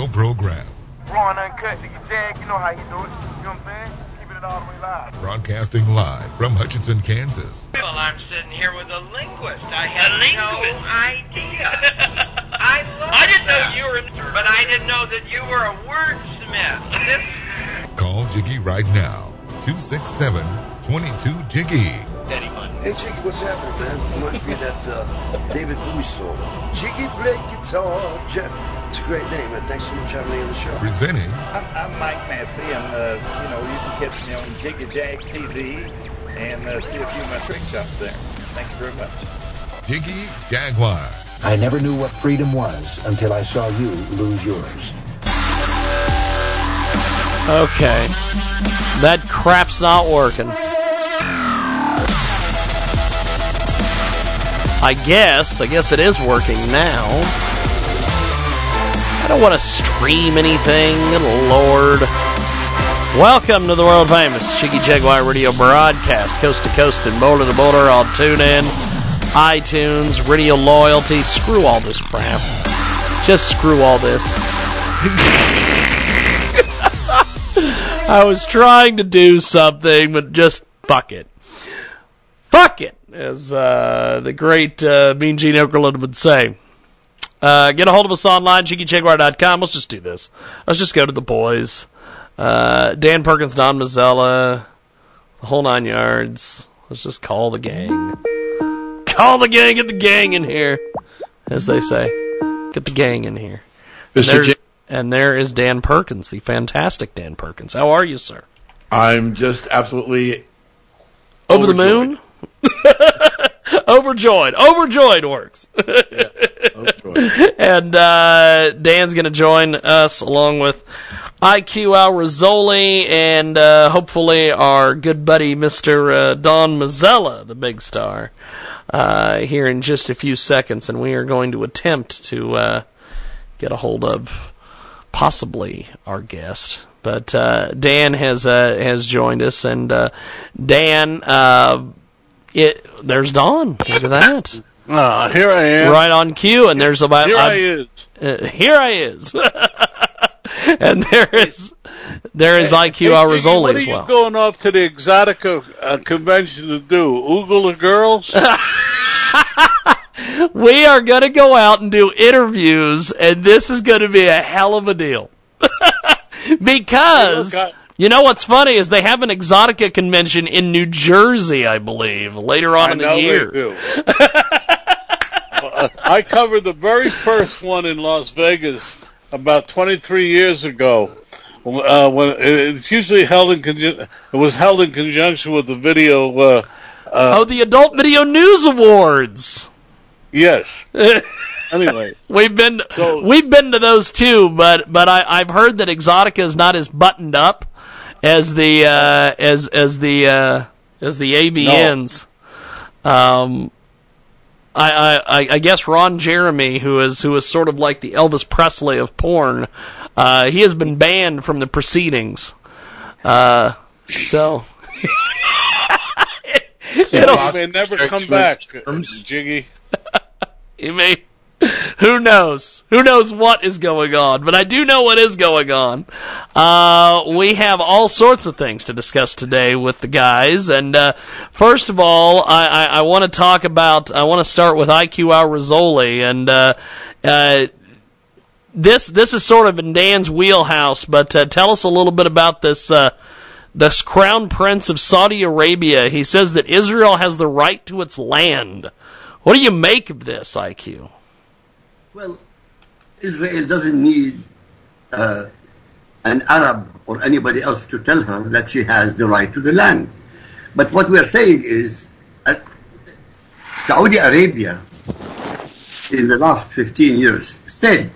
radio program. Raw and uncut, nigga Jag, you know how he do it. You know what I'm saying? Keeping it all the way live. Broadcasting live from Hutchinson, Kansas. Well, I'm sitting here with a linguist. I had no idea. I love I didn't know you were, but I didn't know that you were a wordsmith. Call Jiggy right now. 267 22 Jiggy. Hey Jiggy, what's happening, man? Reminds me of that uh, David Bowie song. Jiggy play guitar, Jeff. It's a great name, man. Thanks so much for having me on the show. Presenting I'm, I'm Mike Massey, and uh, you know you can catch me on Jiggy Jag TV and uh, see a few of my trick shots there. Thank you very much. Jiggy Jaguar. I never knew what freedom was until I saw you lose yours. Okay. That crap's not working. I guess. I guess it is working now. I don't want to stream anything. Lord. Welcome to the world famous Jiggy Jaguar radio broadcast, coast to coast and border to border on TuneIn, iTunes, Radio Loyalty. Screw all this crap. Just screw all this. I was trying to do something, but just fuck it. Fuck it, as uh, the great uh, Mean Gene Okerlund would say. Uh, get a hold of us online, jiggyjaguar.com. Let's just do this. Let's just go to the boys. Uh, Dan Perkins, Don Mazzella, the whole nine yards. Let's just call the gang. Call the gang, get the gang in here, as they say. Get the gang in here. Mr. There's- J- and there is Dan Perkins, the fantastic Dan Perkins. How are you, sir? I'm just absolutely Over the moon? Overjoyed. Overjoyed works. overjoyed. and uh, Dan's going to join us along with IQ Al Rassoli and uh, hopefully our good buddy Mr. Uh, Don Mazzella, the big star, uh, here in just a few seconds. And we are going to attempt to uh, get a hold of possibly our guest. But uh, Dan has uh, has joined us, and uh, Dan, uh, it there's Don. Look at that, Ah, here I am. right on cue, and there's about Here I I'm- is. uh, here I is. and there is there is IQ Hey, Al Jiggy, Rassoli what are you well. going off to the Exotica uh, convention to do? Oogle the girls? We are going to go out and do interviews, and this is going to be a hell of a deal. because Hey, look, I- you know what's funny is they have an Exotica convention in New Jersey, I believe, later on I in the year. do. Uh, I covered the very first one in Las Vegas about 23 years ago. Uh, when it's usually held in conjun- it was held in conjunction with the video. Uh, Oh, the Adult Video News Awards. yes. Anyway, We've been So- we've been to those too, but but I, I've heard that Exotica is not as buttoned up as the uh, as as the uh, as the AVNs. Um, I, I I- I guess Ron Jeremy, who is who is sort of like the Elvis Presley of porn, uh, he has been banned from the proceedings. Uh, so it may never come back, Jiggy. You may. Who knows? Who knows what is going on? But I do know what is going on. Uh, we have all sorts of things to discuss today with the guys. And uh, first of all, I, I, I want to talk about. I want to start with IQ Al Rassoli, and uh, uh, this this is sort of in Dan's wheelhouse. But uh, tell us a little bit about this. Uh, this crown prince of Saudi Arabia. He says that Israel has the right to its land. What do you make of this, IQ? Well, Israel doesn't need uh, an Arab or anybody else to tell her that she has the right to the land. But what we are saying is uh, Saudi Arabia, in the last 15 years, said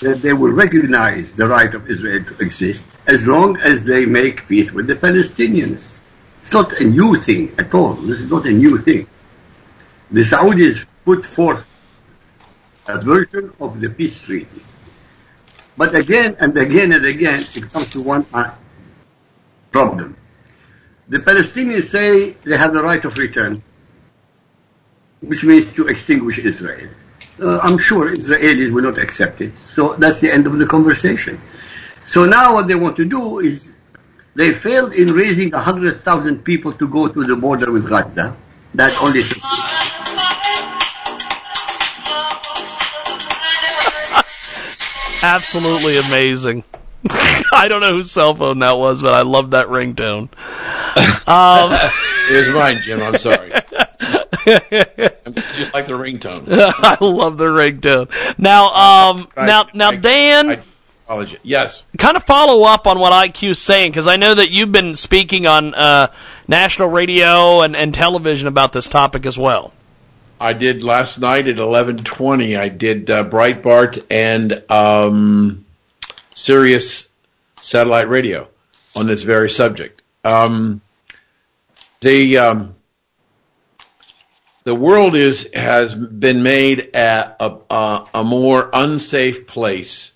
that they will recognize the right of Israel to exist as long as they make peace with the Palestinians. It's not a new thing at all. This is not a new thing. The Saudis put forth version of the peace treaty. But again and again and again, it comes to one uh, problem. The Palestinians say they have the right of return, which means to extinguish Israel. uh, I'm sure Israelis will not accept it. So that's the end of the conversation. So now what they want to do is they failed in raising 100,000 people to go to the border with Gaza. That only Absolutely amazing. I don't know whose cell phone that was, but I love that ringtone. Um, it was mine, Jim. I'm sorry. just like the ringtone. I love the ringtone. Now, um, I- now, now, I- Dan, I. Yes. kind of follow up on what IQ's saying because I know that you've been speaking on uh, national radio and, and television about this topic as well. I did last night at 11:20. I did uh, Breitbart and um, Sirius satellite radio on this very subject. Um, the um, the world is has been made a, a, a, a more unsafe place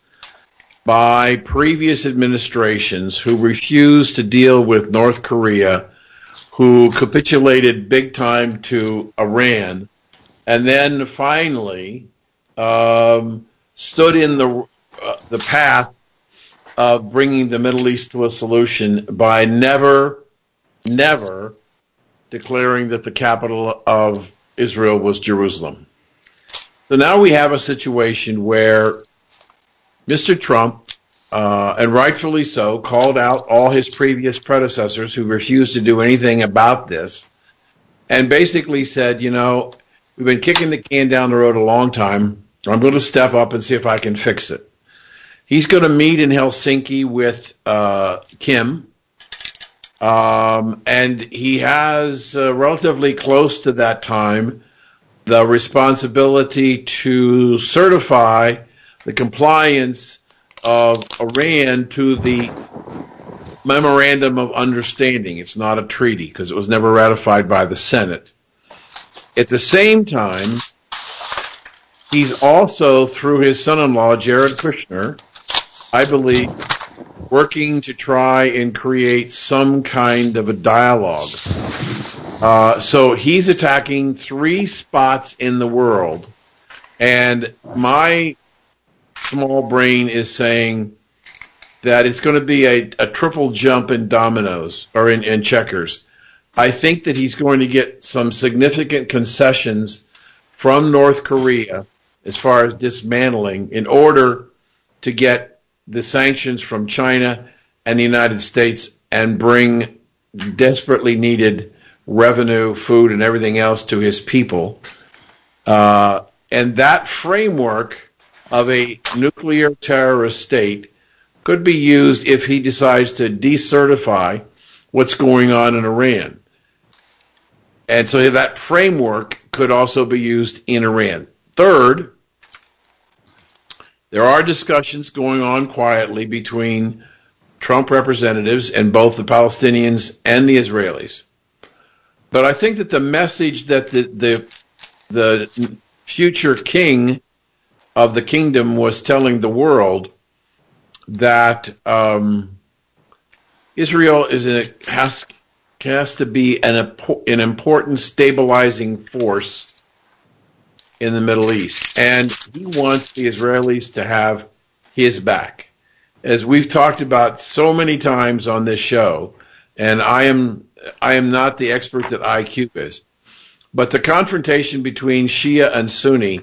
by previous administrations who refused to deal with North Korea, who capitulated big time to Iran, and then finally um, stood in the uh, the path of bringing the Middle East to a solution by never, never declaring that the capital of Israel was Jerusalem. So now we have a situation where Mr. Trump, uh, and rightfully so, called out all his previous predecessors who refused to do anything about this, and basically said, you know, we've been kicking the can down the road a long time. I'm going to step up and see if I can fix it. He's going to meet in Helsinki with uh, Kim, um, and he has uh, relatively close to that time the responsibility to certify the compliance of Iran to the memorandum of understanding. It's not a treaty because it was never ratified by the Senate. At the same time, he's also, through his son-in-law, Jared Kushner, I believe, working to try and create some kind of a dialogue. Uh, so he's attacking three spots in the world, and my small brain is saying that it's going to be a, a triple jump in dominoes or in, in checkers. I think that he's going to get some significant concessions from North Korea as far as dismantling in order to get the sanctions from China and the United States and bring desperately needed revenue, food, and everything else to his people. Uh, and that framework of a nuclear terrorist state could be used if he decides to decertify what's going on in Iran. And so that framework could also be used in Iran. Third, there are discussions going on quietly between Trump representatives and both the Palestinians and the Israelis. But I think that the message that the the, the future king of the kingdom was telling the world that um, Israel is a, has has to be an an important stabilizing force in the Middle East, and he wants the Israelis to have his back. As we've talked about so many times on this show, and I am I am not the expert that IQ is, but the confrontation between Shia and Sunni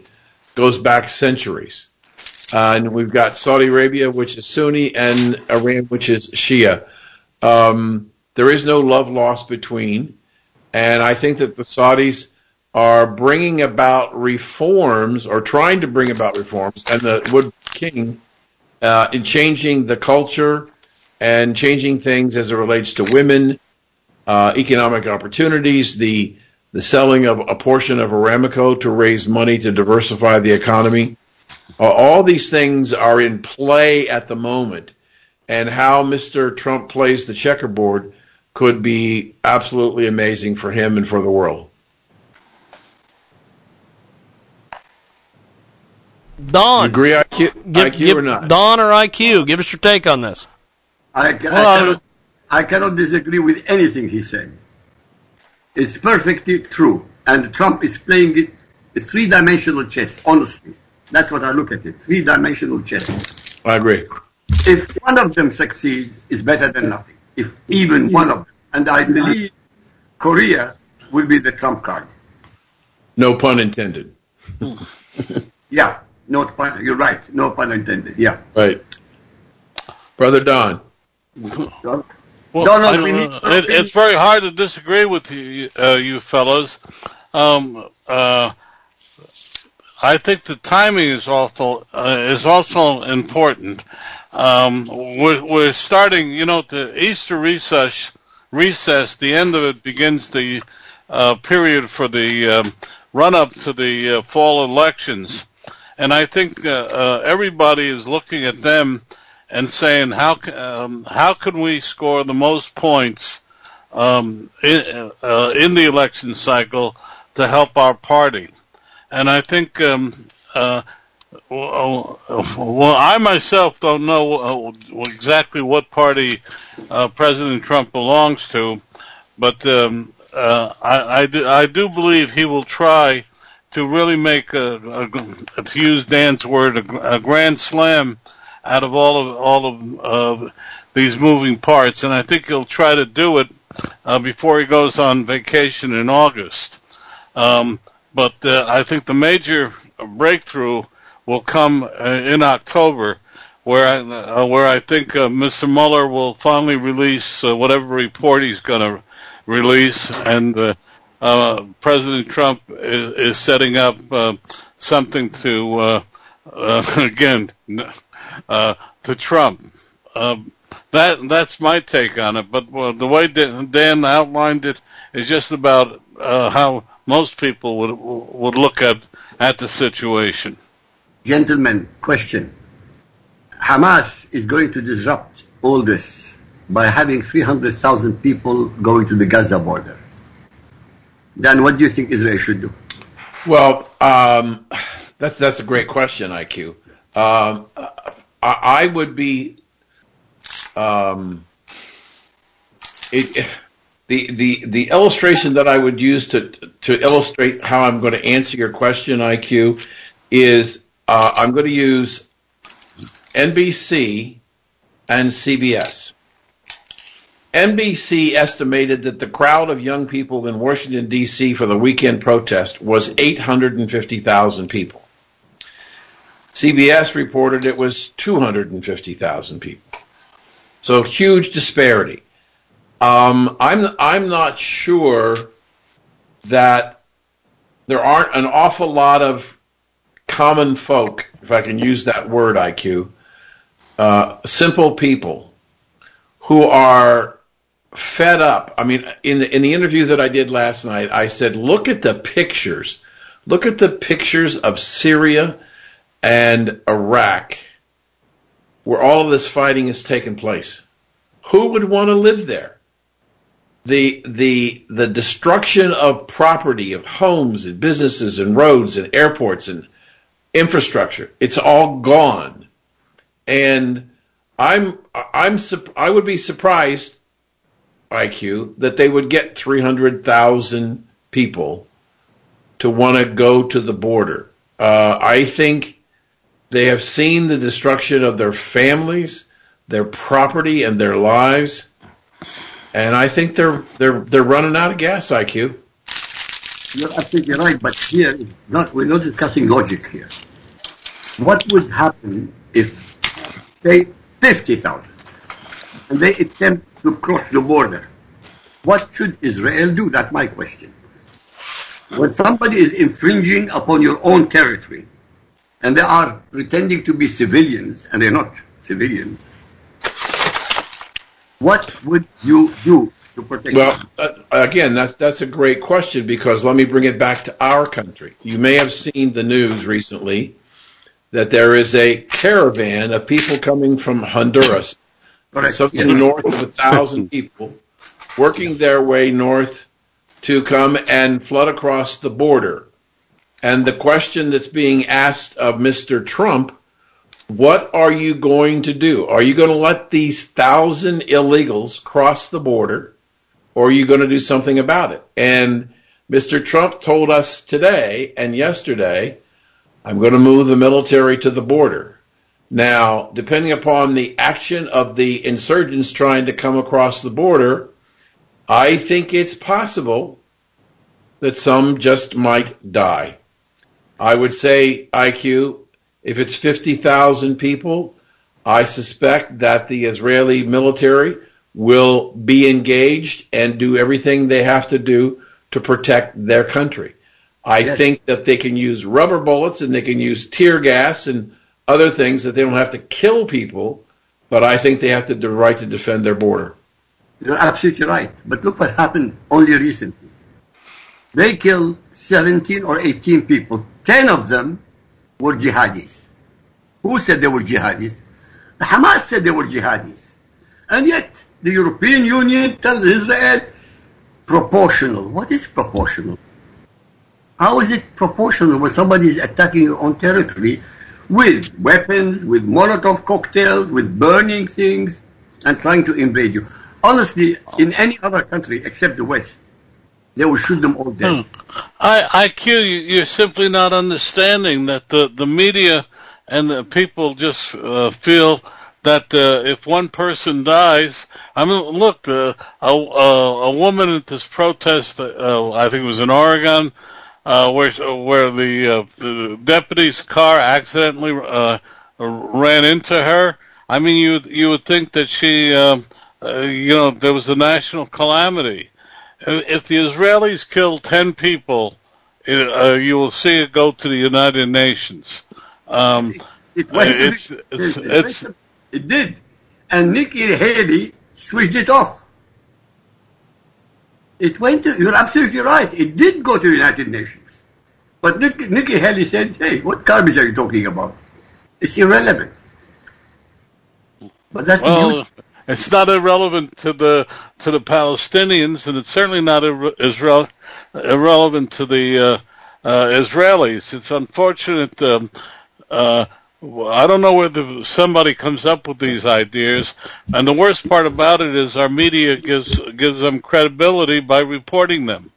goes back centuries. Uh, and we've got Saudi Arabia, which is Sunni, and Iran, which is Shia. Um, there is no love lost between, and I think that the Saudis are bringing about reforms or trying to bring about reforms, and the Wood King uh, in changing the culture and changing things as it relates to women, uh, economic opportunities, the the selling of a portion of Aramco to raise money to diversify the economy. Uh, all these things are in play at the moment, and how Mr. Trump plays the checkerboard could be absolutely amazing for him and for the world. Don, agree IQ, give, IQ give- or not? Don or IQ, give us your take on this. I, ca- I cannot, I cannot disagree with anything he said. It's perfectly true, and Trump is playing it a three-dimensional chess, honestly. That's what I look at it, three-dimensional chess. I agree. If one of them succeeds, it's better than nothing. If even one of them. And I believe Korea will be the trump card. No pun intended. Yeah, no pun, you're right, no pun intended, yeah. Right. Brother Don. Well, Donald, I- we need- it, it's very hard to disagree with you, uh, you fellows. Um, uh, I think the timing is also uh, is also important. Um, we're, we're starting, you know, the Easter recess. Recess. The end of it begins the uh, period for the um, run up to the uh, fall elections, and I think uh, uh, everybody is looking at them and saying how um, how can we score the most points um, in, uh, in the election cycle to help our party, and I think um, uh, well, well, I myself don't know uh, exactly what party uh, President Trump belongs to, but um, uh, I, I, do, I do believe he will try to really make a, a to use Dan's word a, a grand slam out of all of all of uh, these moving parts, and I think he'll try to do it uh, before he goes on vacation in August. Um, but uh, I think the major breakthrough will come uh, in October, where I, uh, where I think uh, Mr. Mueller will finally release whatever report he's going to release, and President Trump is, is setting up something to again to Trump. Um, that that's my take on it. But uh, the way Dan outlined it is just about uh, how most people would would look at at the situation. Gentlemen, question. Hamas is going to disrupt all this by having 300,000 people going to the Gaza border. Then what do you think Israel should do? Well, um, that's that's a great question, IQ. Um, I, I would be um, it, the the the illustration that I would use to to illustrate how I'm going to answer your question, IQ, is uh, I'm going to use NBC and CBS. NBC estimated that the crowd of young people in Washington, D.C. for the weekend protest was 850,000 people. CBS reported it was 250,000 people. So huge disparity. Um, I'm I'm not sure that there aren't an awful lot of common folk, if I can use that word, IQ, uh, simple people who are fed up. I mean, in the, in the interview that I did last night, I said, look at the pictures. Look at the pictures of Syria and Iraq where all of this fighting is taking place. Who would want to live there? The, the, the destruction of property, of homes and businesses and roads and airports and infrastructure, it's all gone. And I'm, I'm, I would be surprised, IQ, that they would get 300,000 people to want to go to the border. Uh, I think they have seen the destruction of their families, their property, and their lives, and I think they're they're they're running out of gas. IQ. You're absolutely right, but here not, we're not discussing logic here. What would happen if they 50,000 and they attempt to cross the border? What should Israel do? That's my question. When somebody is infringing upon your own territory, and they are pretending to be civilians, and they're not civilians, what would you do Well, uh, again, that's that's a great question because let me bring it back to our country. You may have seen the news recently that there is a caravan of people coming from Honduras, Correct. something Yes. north of a thousand people, working their way north to come and flood across the border. And the question that's being asked of Mr. Trump, what are you going to do? Are you going to let these thousand illegals cross the border? Or are you going to do something about it? And Mr. Trump told us today and yesterday, I'm going to move the military to the border. Now, depending upon the action of the insurgents trying to come across the border, I think it's possible that some just might die. I would say, IQ, if it's 50,000 people, I suspect that the Israeli military will be engaged and do everything they have to do to protect their country. I yes. think that they can use rubber bullets and they can use tear gas and other things that they don't have to kill people, but I think they have the right to defend their border. You're absolutely right. But look what happened only recently. They killed 17 or 18 people. 10 of them were jihadis. Who said they were jihadis? The Hamas said they were jihadis. And yet, the European Union tells Israel proportional. What is proportional? How is it proportional when somebody is attacking your own territory with weapons, with Molotov cocktails, with burning things, and trying to invade you? Honestly, in any other country except the West, they will shoot them all dead. Hmm. I, IQ, you're simply not understanding that the, the media and the people just uh, feel that uh, if one person dies, I mean, look, uh, a, a, a woman at this protest, uh, I think it was in Oregon, uh, where where the, uh, the deputy's car accidentally uh, ran into her. I mean, you you would think that she, um, uh, you know, there was a national calamity. If the Israelis kill ten people, it, uh, you will see it go to the United Nations. Um, it, it's, it's, it's, it did. And Nikki Haley switched it off. It went to, you're absolutely right, it did go to the United Nations. But Nikki, Nikki Haley said, hey, what garbage are you talking about? It's irrelevant. But that's well, it's not irrelevant to the to the Palestinians, and it's certainly not ir- Israel, irrelevant to the uh, uh, Israelis. It's unfortunate um, uh, I don't know whether somebody comes up with these ideas, and the worst part about it is our media gives gives them credibility by reporting them.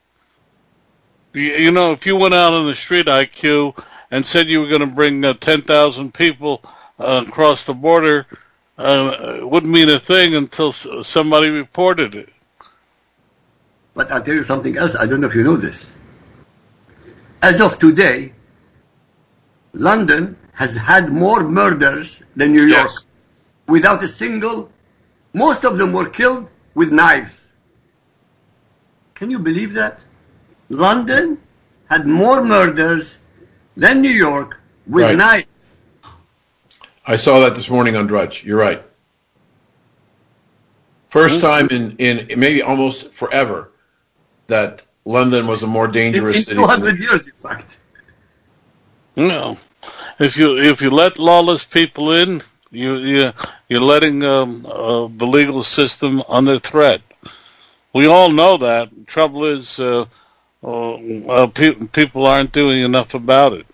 You, you know, if you went out on the street, IQ, and said you were going to bring uh, ten thousand people uh, across the border, uh, it wouldn't mean a thing until somebody reported it. But I'll tell you something else. I don't know if you know this. As of today, London has had more murders than New York yes. without a single. Most of them were killed with knives. Can you believe that? London had more murders than New York with right. knives. I saw that this morning on Drudge. You're right. First hmm? time in, in maybe almost forever that London was a more dangerous in, in city. 200 years, in fact. No, if you if you let lawless people in, you you you're letting um, uh, the legal system under threat. We all know that. Trouble is, uh, uh, pe- people aren't doing enough about it.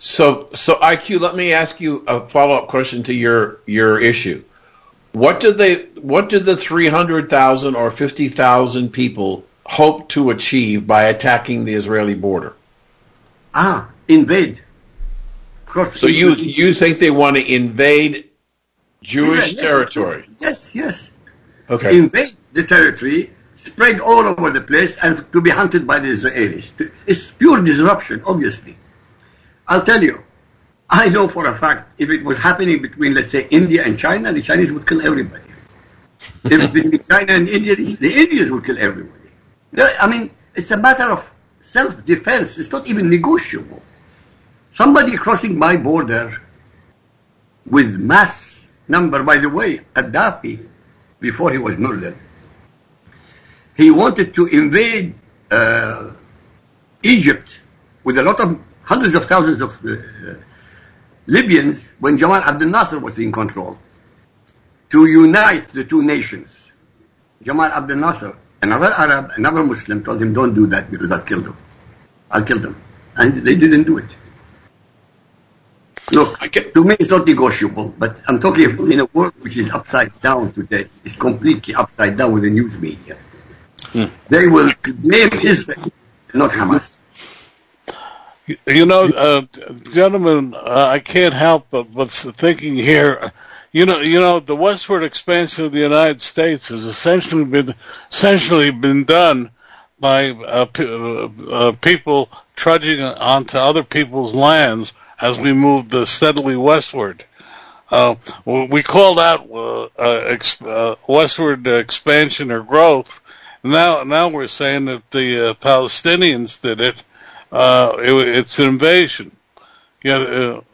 So, so IQ, let me ask you a follow up question to your your issue. What did they? What did the three hundred thousand or fifty thousand people hope to achieve by attacking the Israeli border? Ah, invade. So you you think they want to invade Jewish yes, territory? Yes, yes. Okay. Invade the territory, spread all over the place, and to be hunted by the Israelis. It's pure disruption, obviously. I'll tell you, I know for a fact if it was happening between, let's say, India and China, the Chinese would kill everybody. if it's between China and India, the Indians would kill everybody. I mean, it's a matter of self-defense. It's not even negotiable. Somebody crossing my border with mass number, by the way, Gaddafi, before he was murdered, he wanted to invade uh, Egypt with a lot of hundreds of thousands of uh, Libyans when Jamal Abdel Nasser was in control to unite the two nations. Jamal Abdel Nasser, another Arab, another Muslim, told him, don't do that because I'll kill them. I'll kill them. And they didn't do it. Look, to me it's not negotiable, but I'm talking in a world which is upside down today. It's completely upside down with the news media. Hmm. They will blame Israel not Hamas. You know, uh, gentlemen, uh, I can't help but but thinking here. You know, you know, the westward expansion of the United States has essentially been essentially been done by uh, p- uh, uh, people trudging onto other people's lands as we moved the steadily westward. Uh, we call that uh, ex- uh, westward expansion or growth. Now, now we're saying that the Palestinians did it. it it's an invasion. Yet,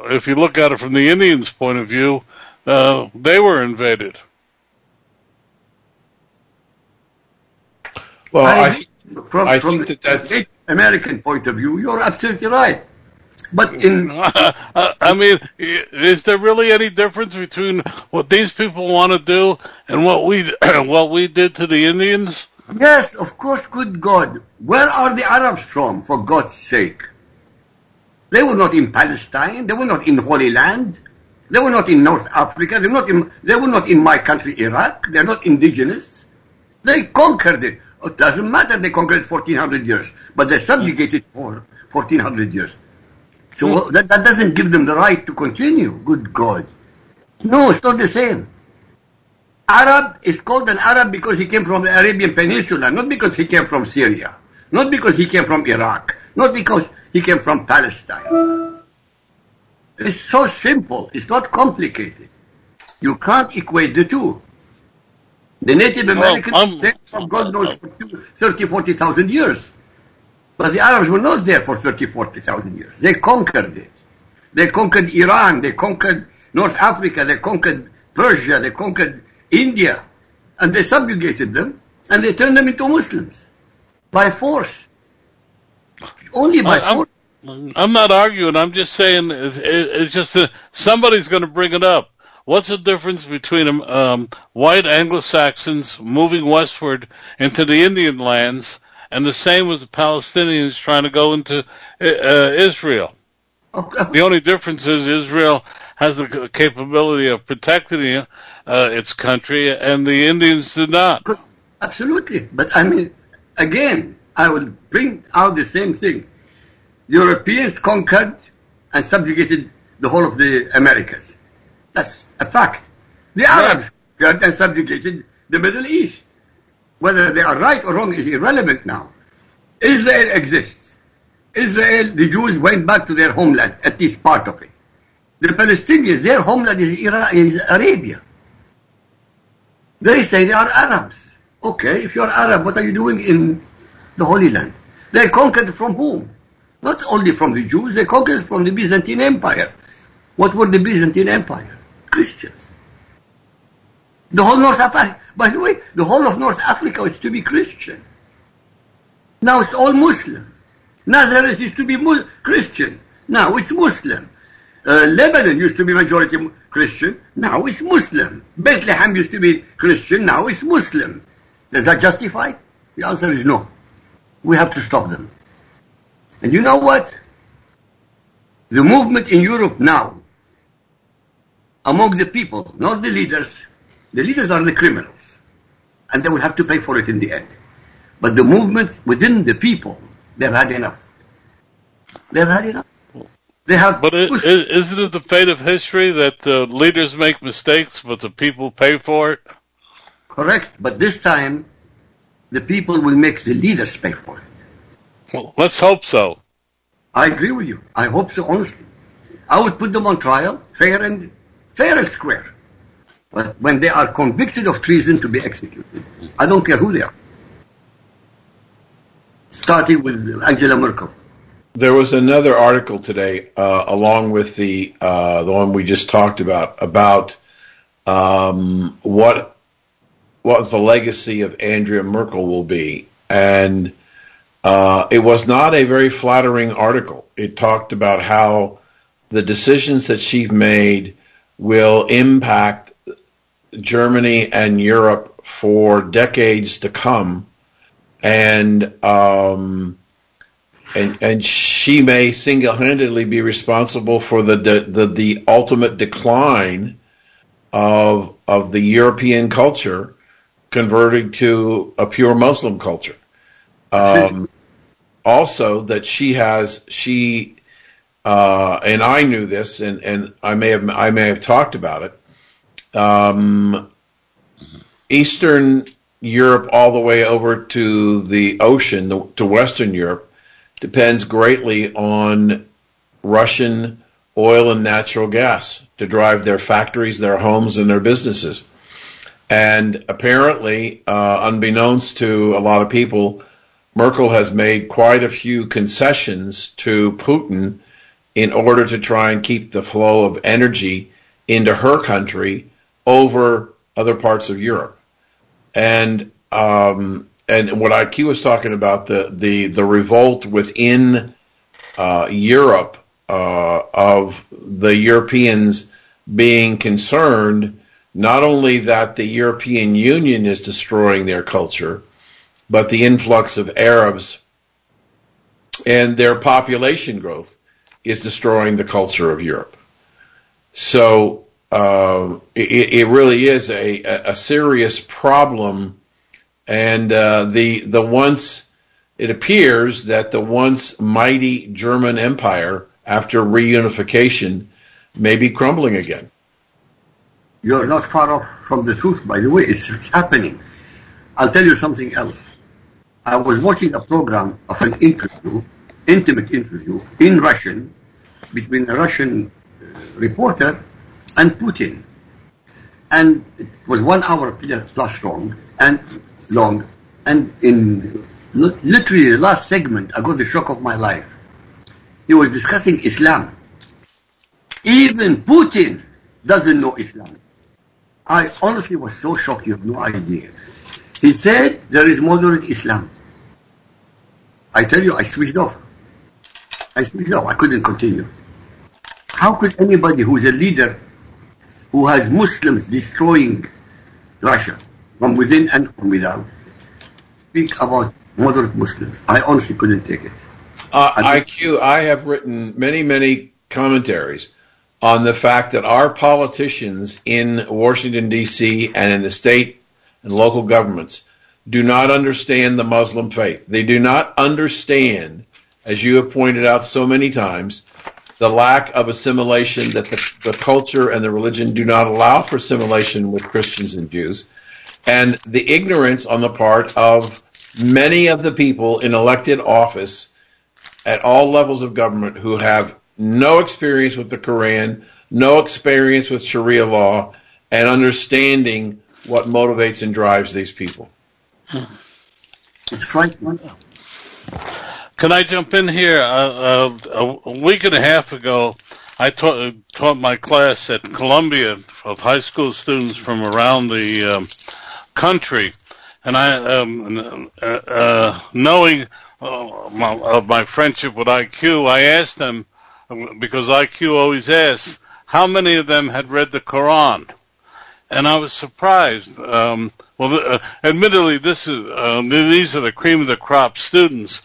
if you look at it from the Indians' point of view, they were invaded. Well, I, I from, I from think that that's American point of view, you're absolutely right. But in I mean, is there really any difference between what these people want to do and what we what we did to the Indians? yes, of course, good God, where are the Arabs from? For God's sake, they were not in Palestine. They were not in Holy Land. They were not in North Africa. They were not in. They were not in my country, Iraq. They're not indigenous. They conquered it. It doesn't matter. They conquered 1400 years, but they subjugated for 1400 years. So hmm. that, that doesn't give them the right to continue. Good God. No, it's not the same. Arab is called an Arab because he came from the Arabian Peninsula, not because he came from Syria, not because he came from Iraq, not because he came from Palestine. It's so simple. It's not complicated. You can't equate the two. The Native Americans came from God knows for 30, 40,000 years. But the Arabs were not there for 30, 40,000 years. They conquered it. They conquered Iran. They conquered North Africa. They conquered Persia. They conquered India. And they subjugated them. And they turned them into Muslims. By force. Only by I- I'm- force. I'm not arguing. I'm just saying it, it, it's just that somebody's going to bring it up. What's the difference between um, white Anglo-Saxons moving westward into the Indian lands and the same with the Palestinians trying to go into uh, uh, Israel? The only difference is Israel has the capability of protecting uh, its country, and the Indians did not. Absolutely. But I mean, again, I will bring out the same thing. Europeans conquered and subjugated the whole of the Americas. That's a fact. The Arabs conquered and subjugated the Middle East. Whether they are right or wrong is irrelevant now. Israel exists. Israel, the Jews went back to their homeland, at least part of it. The Palestinians, their homeland is, Ira- is Arabia. They say they are Arabs. Okay, if you're Arab, what are you doing in the Holy Land? They conquered from whom? Not only from the Jews, they conquered from the Byzantine Empire. What were the Byzantine Empire? Christians. The whole North Africa, by the way, the whole of North Africa is to be Christian. Now it's all Muslim. Nazareth used to be Christian. Now it's Muslim. Uh, Lebanon used to be majority Christian. Now it's Muslim. Bethlehem used to be Christian. Now it's Muslim. Does that justify? The answer is no. We have to stop them. And you know what? The movement in Europe now, among the people, not the leaders, the leaders are the criminals. And they will have to pay for it in the end. But the movement within the people, they've had enough. They've had enough. They have But it, isn't it the fate of history that the leaders make mistakes, but the people pay for it? correct, but this time the people will make the leaders pay for it. Well, let's hope so. I agree with you. I hope so, honestly. I would put them on trial, fair and fair and square. When they are convicted of treason to be executed, I don't care who they are. Starting with Angela Merkel. There was another article today, uh, along with the uh, the one we just talked about, about um, what what the legacy of Andrea Merkel will be, and uh, it was not a very flattering article. It talked about how the decisions that she made will impact Germany and Europe for decades to come, and um, and and she may single-handedly be responsible for the the, the, the ultimate decline of of the European culture converting to a pure Muslim culture. Um, also that she has she uh, and I knew this, and, and I may have I may have talked about it. Um, Eastern Europe, all the way over to the ocean, to Western Europe, depends greatly on Russian oil and natural gas to drive their factories, their homes, and their businesses. And apparently, uh, unbeknownst to a lot of people, Merkel has made quite a few concessions to Putin in order to try and keep the flow of energy into her country over other parts of Europe. And um, and what IQ was talking about the the the revolt within uh, Europe uh, of the Europeans being concerned not only that the European Union is destroying their culture, but the influx of Arabs and their population growth is destroying the culture of Europe. So uh, it, it, really is a, a serious problem, and uh, the the once it appears that the once mighty German Empire, after reunification, may be crumbling again. You're not far off from the truth, by the way. It's, it's happening. I'll tell you something else. I was watching a program of an interview, intimate interview, in Russian, between a Russian reporter and Putin. And it was one hour plus long, and long, and in literally the last segment, I got the shock of my life. He was discussing Islam. Even Putin doesn't know Islam. I honestly was so shocked, you have no idea. He said there is moderate Islam. I tell you, I switched off. I switched off. I couldn't continue. How could anybody who is a leader who has Muslims destroying Russia from within and from without speak about moderate Muslims? I honestly couldn't take it. Uh, IQ, I have written many, many commentaries on the fact that our politicians in Washington, D.C., and in the state and local governments do not understand the Muslim faith. They do not understand, as you have pointed out so many times, the lack of assimilation that the, the culture and the religion do not allow for assimilation with Christians and Jews, and the ignorance on the part of many of the people in elected office at all levels of government who have no experience with the Quran, no experience with Sharia law, and understanding what motivates and drives these people. It's frightening. Can I jump in here? Uh, uh, a week and a half ago, I taught, taught my class at Columbia of high school students from around the um, country, and I, um, uh, uh knowing uh, my, of my friendship with IQ, I asked them because IQ always asks how many of them had read the Quran, and I was surprised. Um, well, admittedly, this is these are the cream of the crop students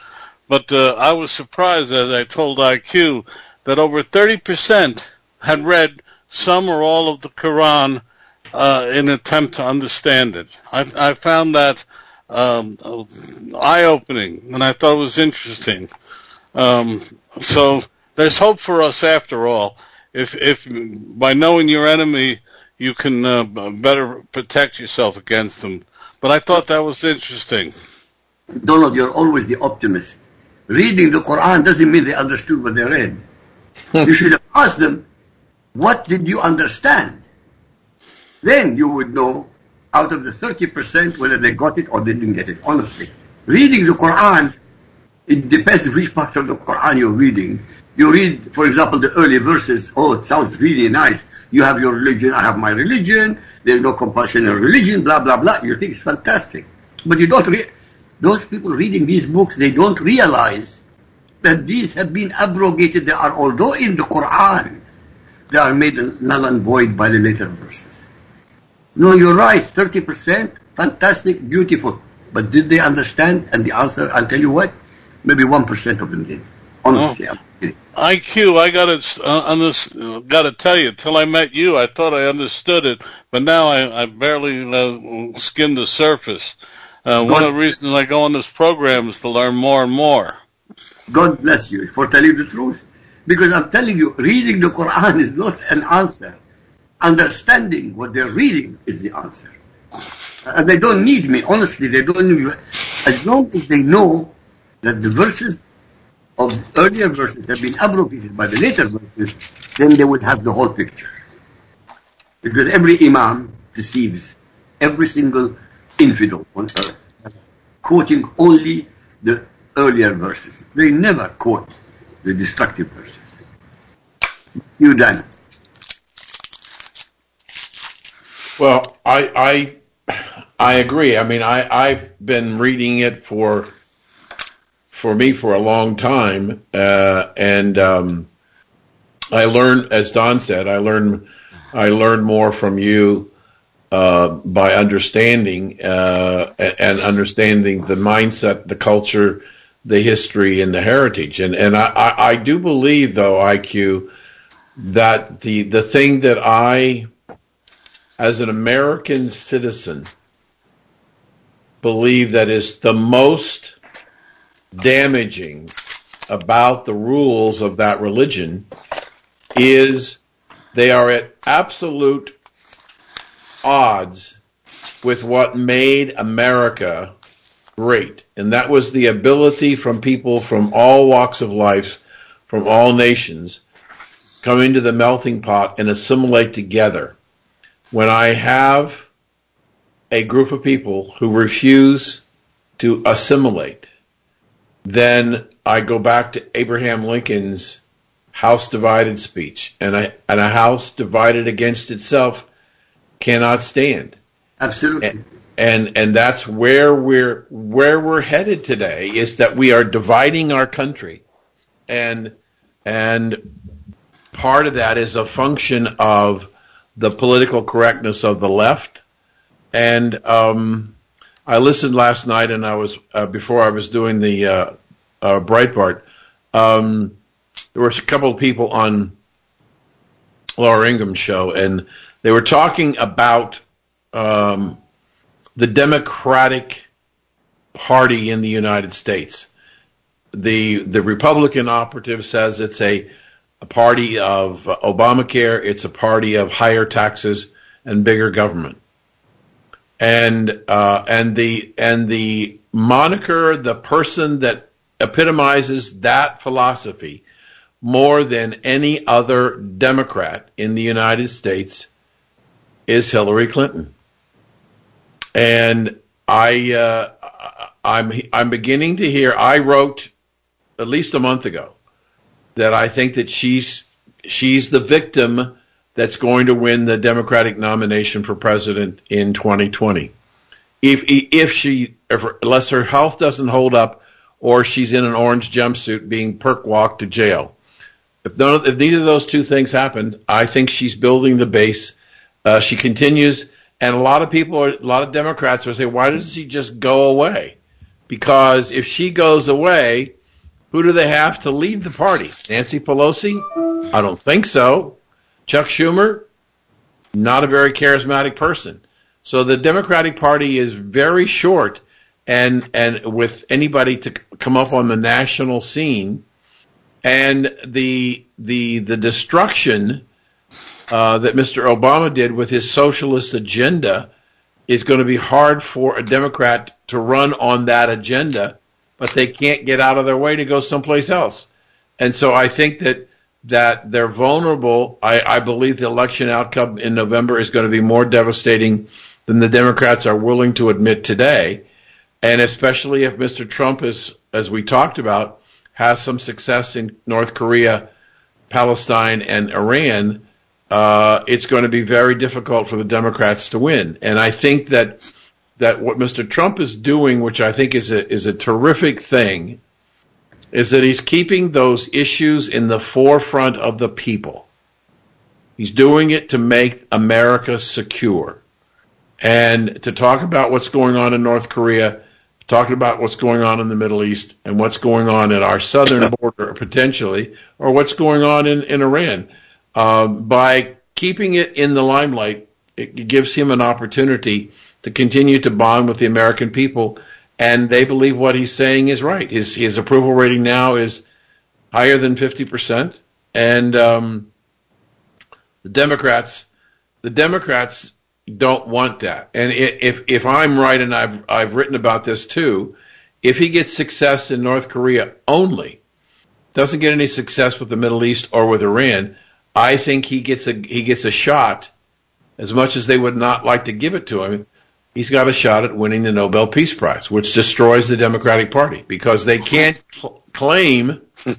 but uh, I was surprised, as I told IQ, that over 30% had read some or all of the Quran uh, in an attempt to understand it. I, I found that um, eye-opening, and I thought it was interesting. Um, so there's hope for us after all. If, if by knowing your enemy, you can uh, better protect yourself against them. But I thought that was interesting. Donald, you're always the optimist reading the Quran doesn't mean they understood what they read. Hmm. you should have asked them, what did you understand? Then you would know out of the 30% whether they got it or they didn't get it, honestly. Reading the Quran, it depends which part of the Quran you're reading. You read, for example, the early verses, oh, it sounds really nice. You have your religion, I have my religion, there's no compulsion in religion, blah, blah, blah. You think it's fantastic. But you don't read, those people reading these books, they don't realize that these have been abrogated. They are, although in the Quran, they are made null and void by the later verses. No, you're right, 30%, fantastic, beautiful. But did they understand? And the answer, I'll tell you what, maybe 1% of them did. Honestly, oh. IQ, I gotta uh, gotta tell you, till I met you, I thought I understood it, but now I, I barely uh, skimmed the surface. Uh, one of the reasons I go on this program is to learn more and more. God bless you for telling the truth. Because I'm telling you, reading the Quran is not an answer. Understanding what they're reading is the answer. And they don't need me, honestly, they don't need me. As long as they know that the verses of earlier verses have been abrogated by the later verses, then they would have the whole picture. Because every imam deceives every single infidel on earth, quoting only the earlier verses. They never quote the destructive verses. You done. Well, I I I agree. I mean, I I've been reading it for for me for a long time, uh, and um, I learned, as Don said, I learned I learned more from you uh, by understanding uh, and understanding the mindset, the culture, the history, and the heritage. And and I, I do believe, though, IQ, that the the thing that I, as an American citizen, believe that is the most damaging about the rules of that religion is they are at absolute odds with what made America great. And that was the ability from people from all walks of life, from all nations, come into the melting pot and assimilate together. When I have a group of people who refuse to assimilate, then I go back to Abraham Lincoln's house divided speech, and a, and a house divided against itself cannot stand. Absolutely. And, and and that's where we're where we're headed today is that we are dividing our country, and and part of that is a function of the political correctness of the left, and um, I listened last night, and I was uh, before I was doing the uh, uh, Breitbart. Um, there were a couple of people on Laura Ingraham's show, and they were talking about um, the Democratic Party in the United States. The the Republican operative says it's a, a party of Obamacare. It's a party of higher taxes and bigger government and uh, and the and the moniker, the person that epitomizes that philosophy more than any other Democrat in the United States is Hillary Clinton. And I uh, I'm I'm beginning to hear. I wrote at least a month ago that I think that she's she's the victim that's going to win the Democratic nomination for president in 2020. If if she if, unless her health doesn't hold up or she's in an orange jumpsuit being perk walked to jail. If none, if neither of those two things happen, I think she's building the base. Uh, she continues, and a lot of people, are, a lot of Democrats are saying, why doesn't she just go away? Because if she goes away, who do they have to lead the party? Nancy Pelosi? I don't think so. Chuck Schumer, not a very charismatic person. So the Democratic Party is very short, and and with anybody to come up on the national scene, and the the the destruction uh, that Mr. Obama did with his socialist agenda is going to be hard for a Democrat to run on that agenda, but they can't get out of their way to go someplace else. And so I think that that they're vulnerable. I, I believe the election outcome in November is going to be more devastating than the Democrats are willing to admit today. And especially if Mr. Trump is, as we talked about, has some success in North Korea, Palestine, and Iran, uh, it's going to be very difficult for the Democrats to win. And I think that that what Mr. Trump is doing, which I think is a is a terrific thing, is that he's keeping those issues in the forefront of the people. He's doing it to make America secure. And to talk about what's going on in North Korea, talking about what's going on in the Middle East and what's going on at our southern border potentially, or what's going on in, in Iran. Um, by keeping it in the limelight, it gives him an opportunity to continue to bond with the American people and they believe what he's saying is right. His his approval rating now is higher than fifty percent, and um, the Democrats the Democrats don't want that. And if if I'm right, and I've I've written about this too, if he gets success in North Korea only, doesn't get any success with the Middle East or with Iran, I think he gets a he gets a shot. As much as they would not like to give it to him, he's got a shot at winning the Nobel Peace Prize, which destroys the Democratic Party because they can't cl- claim that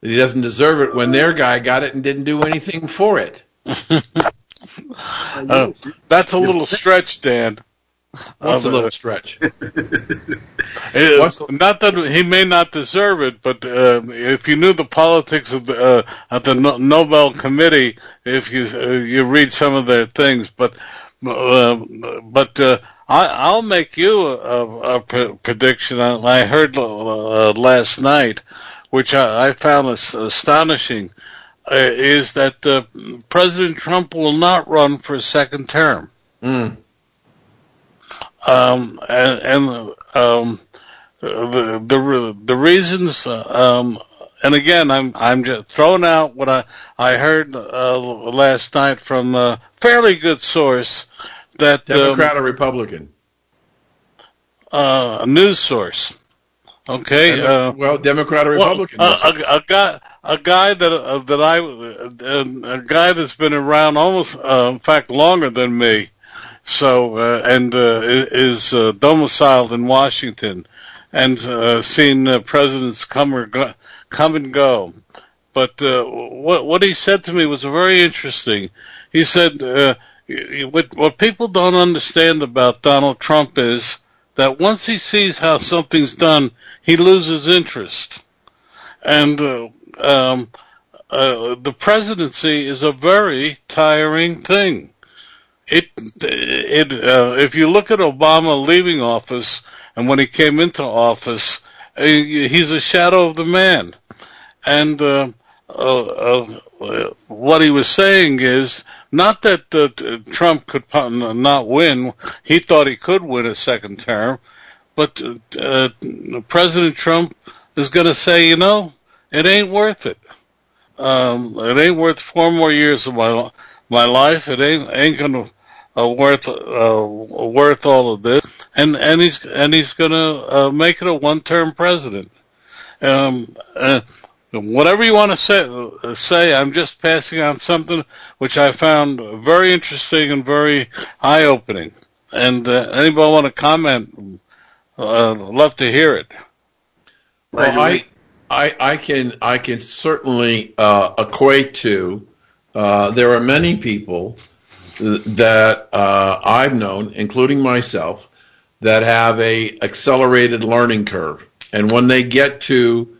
he doesn't deserve it when their guy got it and didn't do anything for it. Uh, that's a little stretch, Dan. What's Uh, a little stretch? What's- not that he may not deserve it, but uh, if you knew the politics of the uh, at the no- Nobel Committee, if you uh, you read some of their things, but uh, but uh, I, I'll make you a, a, a pre- prediction. I, I heard uh, last night, which I, I found as- astonishing, uh, is that uh, President Trump will not run for a second term. Mm. Um, and, and um, the the the reasons. Um, and again, I'm I'm just throwing out what I I heard uh, last night from a fairly good source that Democrat um, or Republican? uh, a news source. Okay. Uh, well, Democrat or well, Republican? a, a, a guy, a guy that uh, that I, uh, a guy that's been around almost, uh, in fact, longer than me. So uh, and uh, is uh, domiciled in Washington, and uh, seen uh, presidents come or go, come and go. But uh, what what he said to me was very interesting. He said, uh, "What what people don't understand about Donald Trump is that once he sees how something's done, he loses interest." and um, the presidency is a very tiring thing. It it uh, if you look at Obama leaving office and when he came into office, uh, he's a shadow of the man, and uh, uh, uh, what he was saying is not that uh, Trump could not win. He thought he could win a second term, but President Trump is going to say, you know, it ain't worth it. Um, it ain't worth four more years of my my life. It ain't ain't gonna uh, worth uh, worth all of this. And and he's and he's gonna uh, make it a one term president. Um, uh, whatever you want to say, uh, say, I'm just passing on something which I found very interesting and very eye opening. And uh, anybody want to comment? Uh, love to hear it. Well, I, I, I can, I can certainly uh, equate to. Uh, there are many people th- that uh, I've known, including myself, that have a accelerated learning curve, and when they get to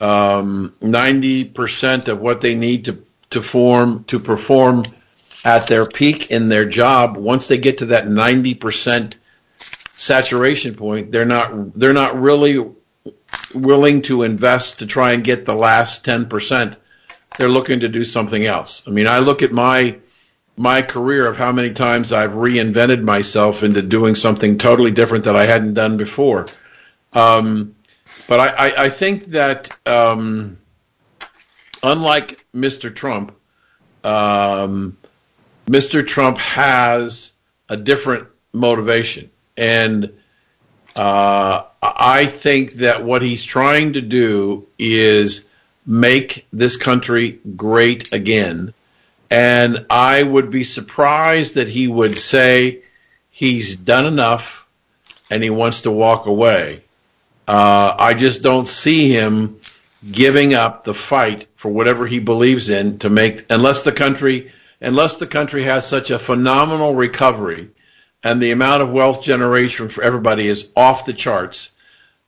um, ninety percent of what they need to to form to perform at their peak in their job, once they get to that ninety percent saturation point, they're not they're not really willing to invest to try and get the last 10%. They're looking to do something else. I mean, I look at my my career of how many times I've reinvented myself into doing something totally different that I hadn't done before. Um, but I, I, I think that um, unlike Mr. Trump, um, Mr. Trump has a different motivation, and uh, I think that what he's trying to do is make this country great again. And I would be surprised that he would say he's done enough and he wants to walk away. Uh, I just don't see him giving up the fight for whatever he believes in to make, unless the country, unless the country has such a phenomenal recovery and the amount of wealth generation for everybody is off the charts,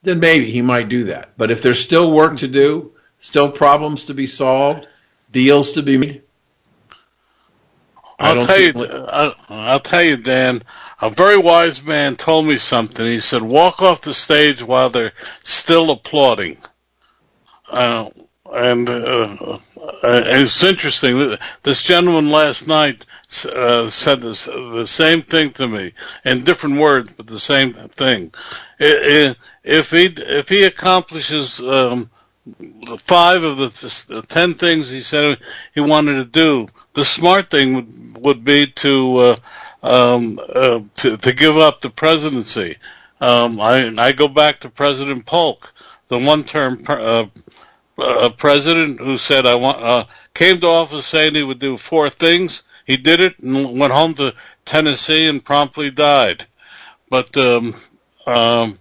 then maybe he might do that. But if there's still work to do, still problems to be solved, deals to be made, I'll tell you, I'll, I'll tell you, Dan. A very wise man told me something. He said, "Walk off the stage while they're still applauding." Uh, and uh, uh, it's interesting. This gentleman last night uh, said this, the same thing to me in different words, but the same thing. If he if he accomplishes um, five of the, the, ten things he said he wanted to do, the smart thing would would be to uh, um, uh, to, to give up the presidency. Um, I I go back to President Polk, the one-term uh, uh, president who said I want uh, came to office saying he would do four things. He did it and went home to Tennessee and promptly died. But um, um,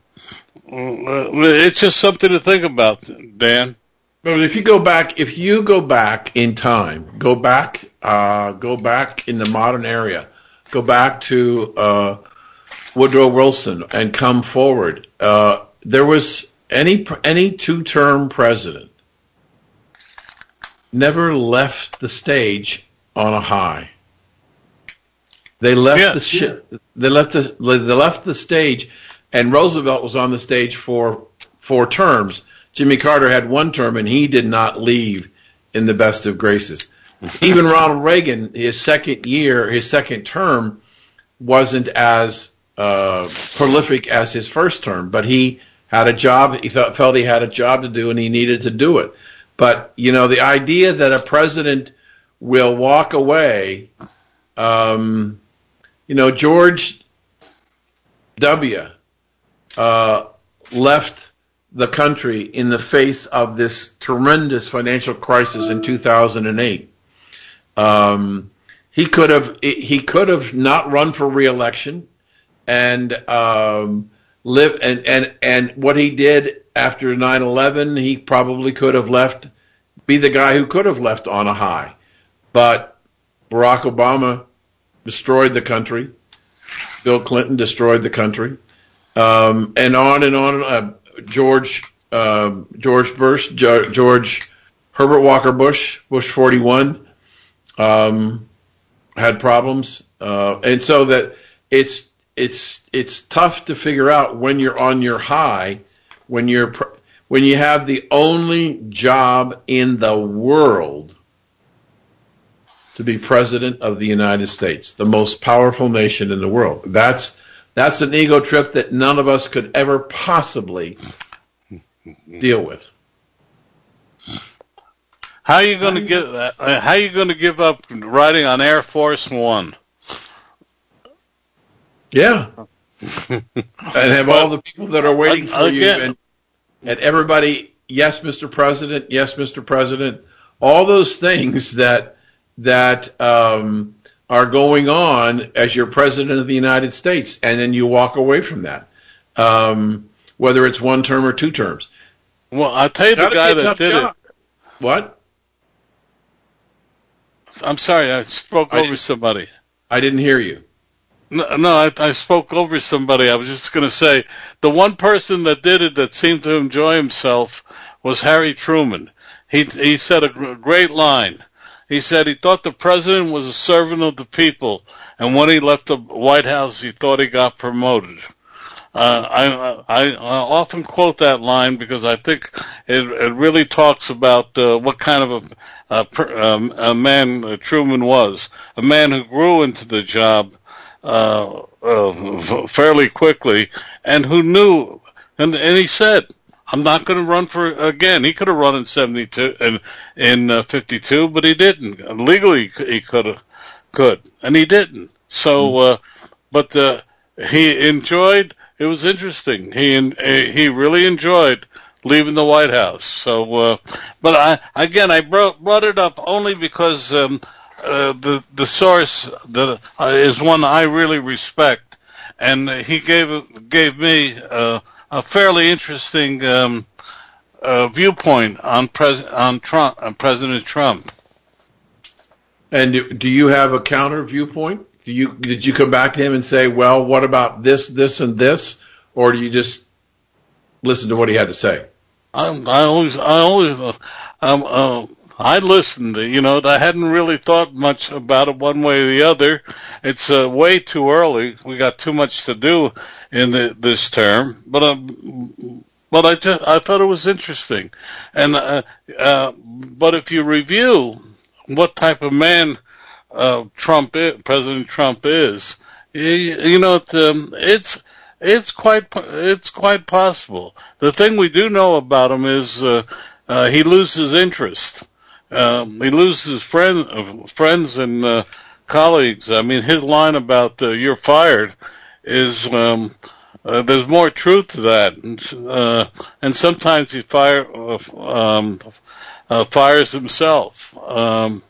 it's just something to think about, Dan. But if you go back, if you go back in time, go back, uh, go back in the modern area, go back to uh, Woodrow Wilson and come forward. Uh, there was any any two-term president never left the stage on a high. They left yeah, the sh- yeah. they left the they left the stage, and Roosevelt was on the stage for four terms. Jimmy Carter had one term, and he did not leave in the best of graces. Even Ronald Reagan, his second year, his second term, wasn't as uh, prolific as his first term, but he had a job. He thought, felt he had a job to do, and he needed to do it. But you know, the idea that a president will walk away, um, you know, George W. Uh, left the country in the face of this tremendous financial crisis in 2008. Um, he could have he could have not run for reelection and um, live and, and and what he did after 9/11, he probably could have left, be the guy who could have left on a high, but Barack Obama destroyed the country. Bill Clinton destroyed the country, um, and on and on. Uh, George uh, George Bush, George Herbert Walker Bush, Bush 41, um, had problems, uh, and so that it's it's it's tough to figure out when you're on your high, when you're when you have the only job in the world to be president of the United States, the most powerful nation in the world. That's that's an ego trip that none of us could ever possibly deal with. How are you going to give? Uh, how are you going to give up riding on Air Force One? Yeah. and have all the people that are waiting for you and, and everybody, yes, Mr. President, yes, Mr. President, all those things that that um, are going on as you're president of the United States, and then you walk away from that, um, whether it's one term or two terms. Well, I'll tell you the guy that did job. it. What? I'm sorry, I spoke I over somebody. I didn't hear you. No, no I, I spoke over somebody. I was just going to say the one person that did it that seemed to enjoy himself was Harry Truman. He he said a great line. He said he thought the president was a servant of the people, and when he left the White House, he thought he got promoted. Uh, I, I, I often quote that line because I think it, it really talks about uh, what kind of a, a, um, a man Truman was. A man who grew into the job uh, uh, fairly quickly, and who knew, and and he said, "I'm not going to run for again." He could have run in '72 and in uh, '52, but he didn't. Legally, he could have, could, and he didn't. So, mm-hmm. uh, but uh, he enjoyed. It was interesting. He uh, he really enjoyed leaving the White House. So, uh, but I again I brought brought it up only because um, uh, the the source that uh, is one I really respect, and he gave gave me uh, a fairly interesting um, uh, viewpoint on pres- on Trump on President Trump. And do, do you have a counter viewpoint? Do you did you come back to him and say, well, what about this, this, and this, or do you just listen to what he had to say? I, I always I always uh, um, uh, I listened. You know, I hadn't really thought much about it one way or the other. It's uh, way too early. We got too much to do in the, this term. But um, but I, ju- I thought it was interesting. And uh, uh, but if you review what type of man uh, Trump is, President Trump is, you, you know, it, um, it's it's quite it's quite possible. The thing we do know about him is uh, uh, he loses interest. Um, he loses friend, uh, friends and uh, colleagues. I mean, his line about uh, "you're fired" is um, uh, there's more truth to that, and, uh, and sometimes he fire uh, um, uh, fires himself. Um,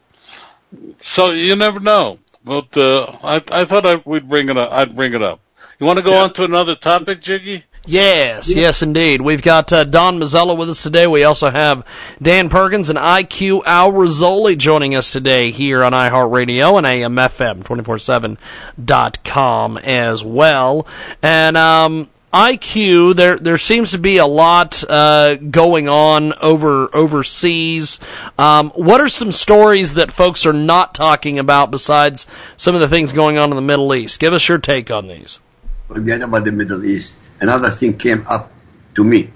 so you never know. But uh, I, I thought I, we'd bring it up. I'd bring it up. You want to go Yeah. on to another topic, Jiggy? Yes, yes, indeed. We've got uh, Don Mazzella with us today. We also have Dan Perkins and IQ Al Rassoli joining us today here on iHeartRadio and AMFM 247.com as well. And um, IQ, there there seems to be a lot uh, going on over overseas. Um, what are some stories that folks are not talking about besides some of the things going on in the Middle East? Give us your take on these. Forget about the Middle East. Another thing came up to me.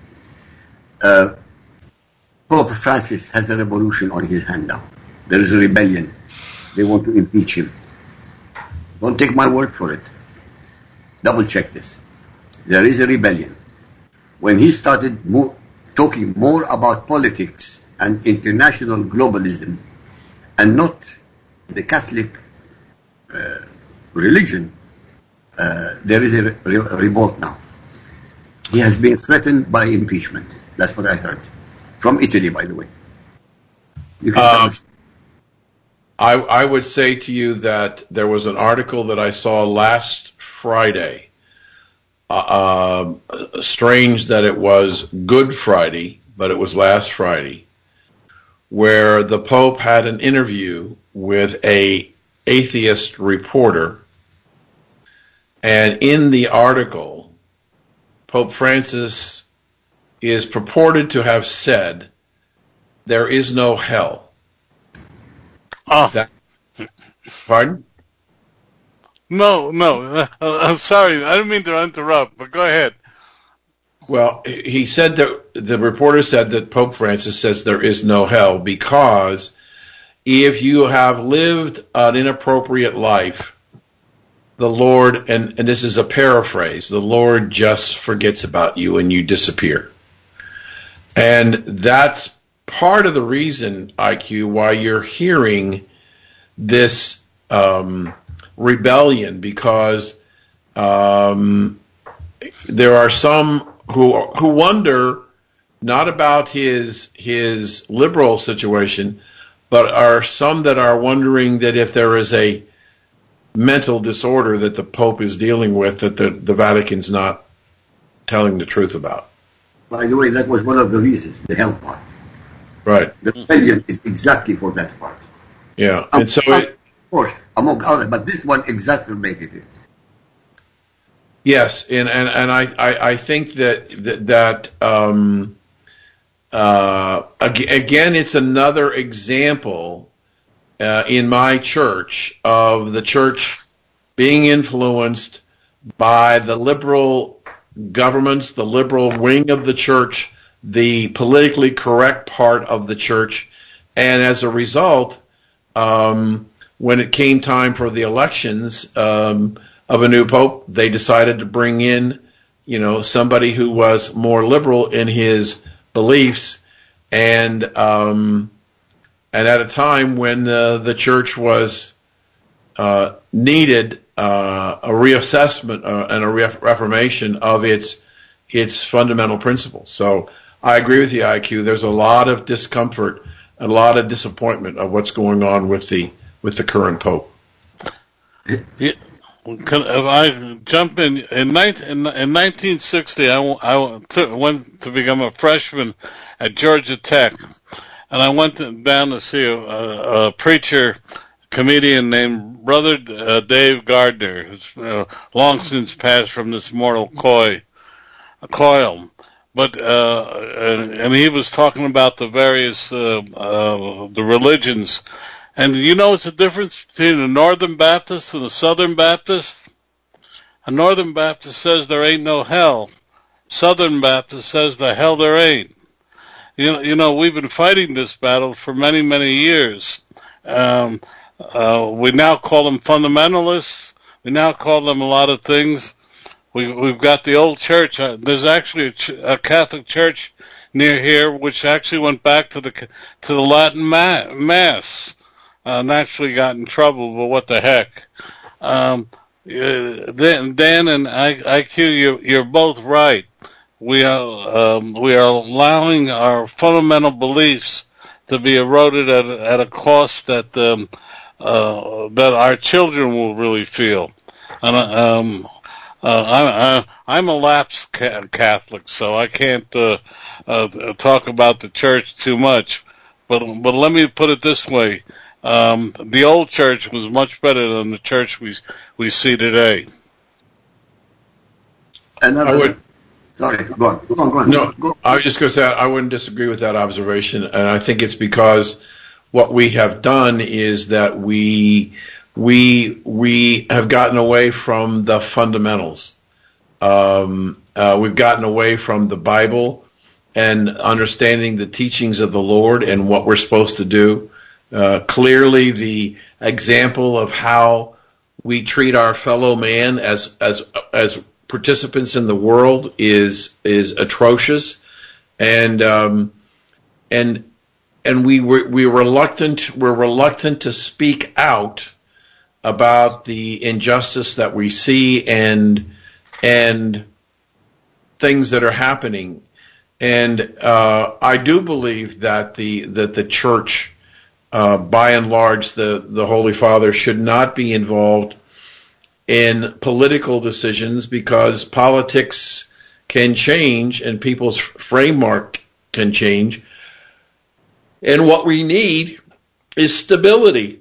Uh, Pope Francis has a revolution on his hand now. There is a rebellion. They want to impeach him. Don't take my word for it. Double check this. There is a rebellion. When he started mo- talking more about politics and international globalism and not the Catholic uh, religion, uh, there is a re- re- revolt now. He has been threatened by impeachment. That's what I heard. From Italy, by the way. You can Um, I, I would say to you that there was an article that I saw last Friday. Uh, uh, strange that it was Good Friday, but it was last Friday, where the Pope had an interview with a atheist reporter, and in the article, Pope Francis is purported to have said, "There is no hell." Oh, That, pardon? no, no. I'm sorry. I didn't mean to interrupt, but go ahead. Well, he said that the reporter said that Pope Francis says there is no hell because if you have lived an inappropriate life, the Lord, and, and this is a paraphrase, the Lord just forgets about you and you disappear. And that's part of the reason, IQ, why you're hearing this um, rebellion because um, there are some who who wonder not about his his liberal situation, but are some that are wondering that if there is a mental disorder that the Pope is dealing with that the, the Vatican's not telling the truth about. By the way, that was one of the reasons, the hell part. Right. The rebellion is exactly for that part. Yeah. And so Of course, among others, but this one exacerbated it. Yes, and and, and I, I, I think that that, that um, uh, again, it's another example uh, in my church of the church being influenced by the liberal governments, the liberal wing of the church, the politically correct part of the church, and as a result, um, when it came time for the elections um, of a new pope, they decided to bring in, you know, somebody who was more liberal in his beliefs, and um, and at a time when uh, the church was uh, needed uh, a reassessment uh, and a re- reformation of its its fundamental principles. So I agree with you, IQ. There's a lot of discomfort, a lot of disappointment of what's going on with the with the current pope. If I jump in in, 19, in, in 1960, I, to- went to become a freshman at Georgia Tech, and I went down to see a, a, a preacher, comedian named Brother uh, Dave Gardner, who's uh, long since passed from this mortal coil. coil. But uh, and, and he was talking about the various uh, uh, the religions and you know what's the difference between a Northern Baptist and a Southern Baptist? A Northern Baptist says there ain't no hell. Southern Baptist says the hell there ain't. You know, you know, we've been fighting this battle for many, many years. Um, uh, we now call them fundamentalists. We now call them a lot of things. We, we've got the old church. Uh, there's actually a, ch- a, Catholic church near here, which actually went back to the to the Latin ma- Mass. Uh, naturally got in trouble, but what the heck? Um, Dan, Dan and IQ, you're, you're both right. We are um, we are allowing our fundamental beliefs to be eroded at at a cost that um, uh, that our children will really feel. And um, uh, I, am a lapsed Catholic, so I can't uh, uh, talk about the church too much. But but let me put it this way: um, the old church was much better than the church we we see today. Another, I would. Sorry, go on. Go on, go on. No, go. I was just going to say I wouldn't disagree with that observation, and I think it's because what we have done is that we we we have gotten away from the fundamentals. Um, uh, we've gotten away from the Bible and understanding the teachings of the Lord and what we're supposed to do. Uh, clearly, the example of how we treat our fellow man as as as participants in the world is is atrocious, and um, and and we were we reluctant we're reluctant to speak out about the injustice that we see and and things that are happening. And uh, I do believe that the that the church, uh, by and large, the the Holy Father should not be involved in political decisions because politics can change and people's framework can change. And what we need is stability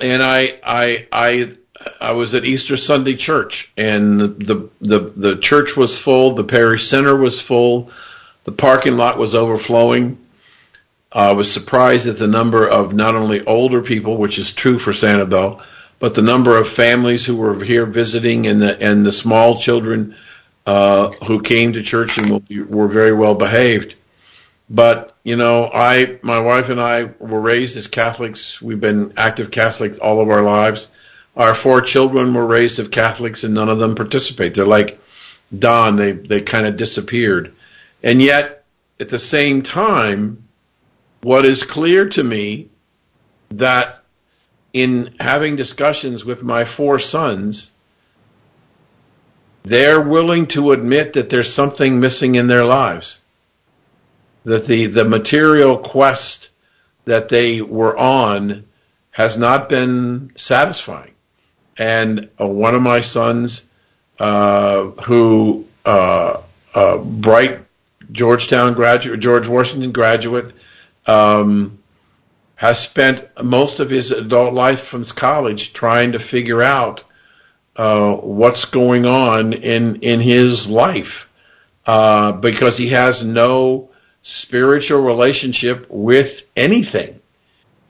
and I I I I was at Easter Sunday church, and the the the church was full, the parish center was full, the parking lot was overflowing. I was surprised at the number of not only older people, which is true for Sanibel, but the number of families who were here visiting and the and the small children uh, who came to church and were very well behaved. But you know, I, my wife and I were raised as Catholics. We've been active Catholics all of our lives. Our four children were raised as Catholics, and none of them participate. They're like Don; they they kind of disappeared. And yet, at the same time, what is clear to me that in having discussions with my four sons, they're willing to admit that there's something missing in their lives that the, the material quest that they were on has not been satisfying. And uh, one of my sons, uh, who uh, uh bright Georgetown graduate, George Washington graduate, um, has spent most of his adult life from college trying to figure out uh, what's going on in in his life uh, because he has no spiritual relationship with anything.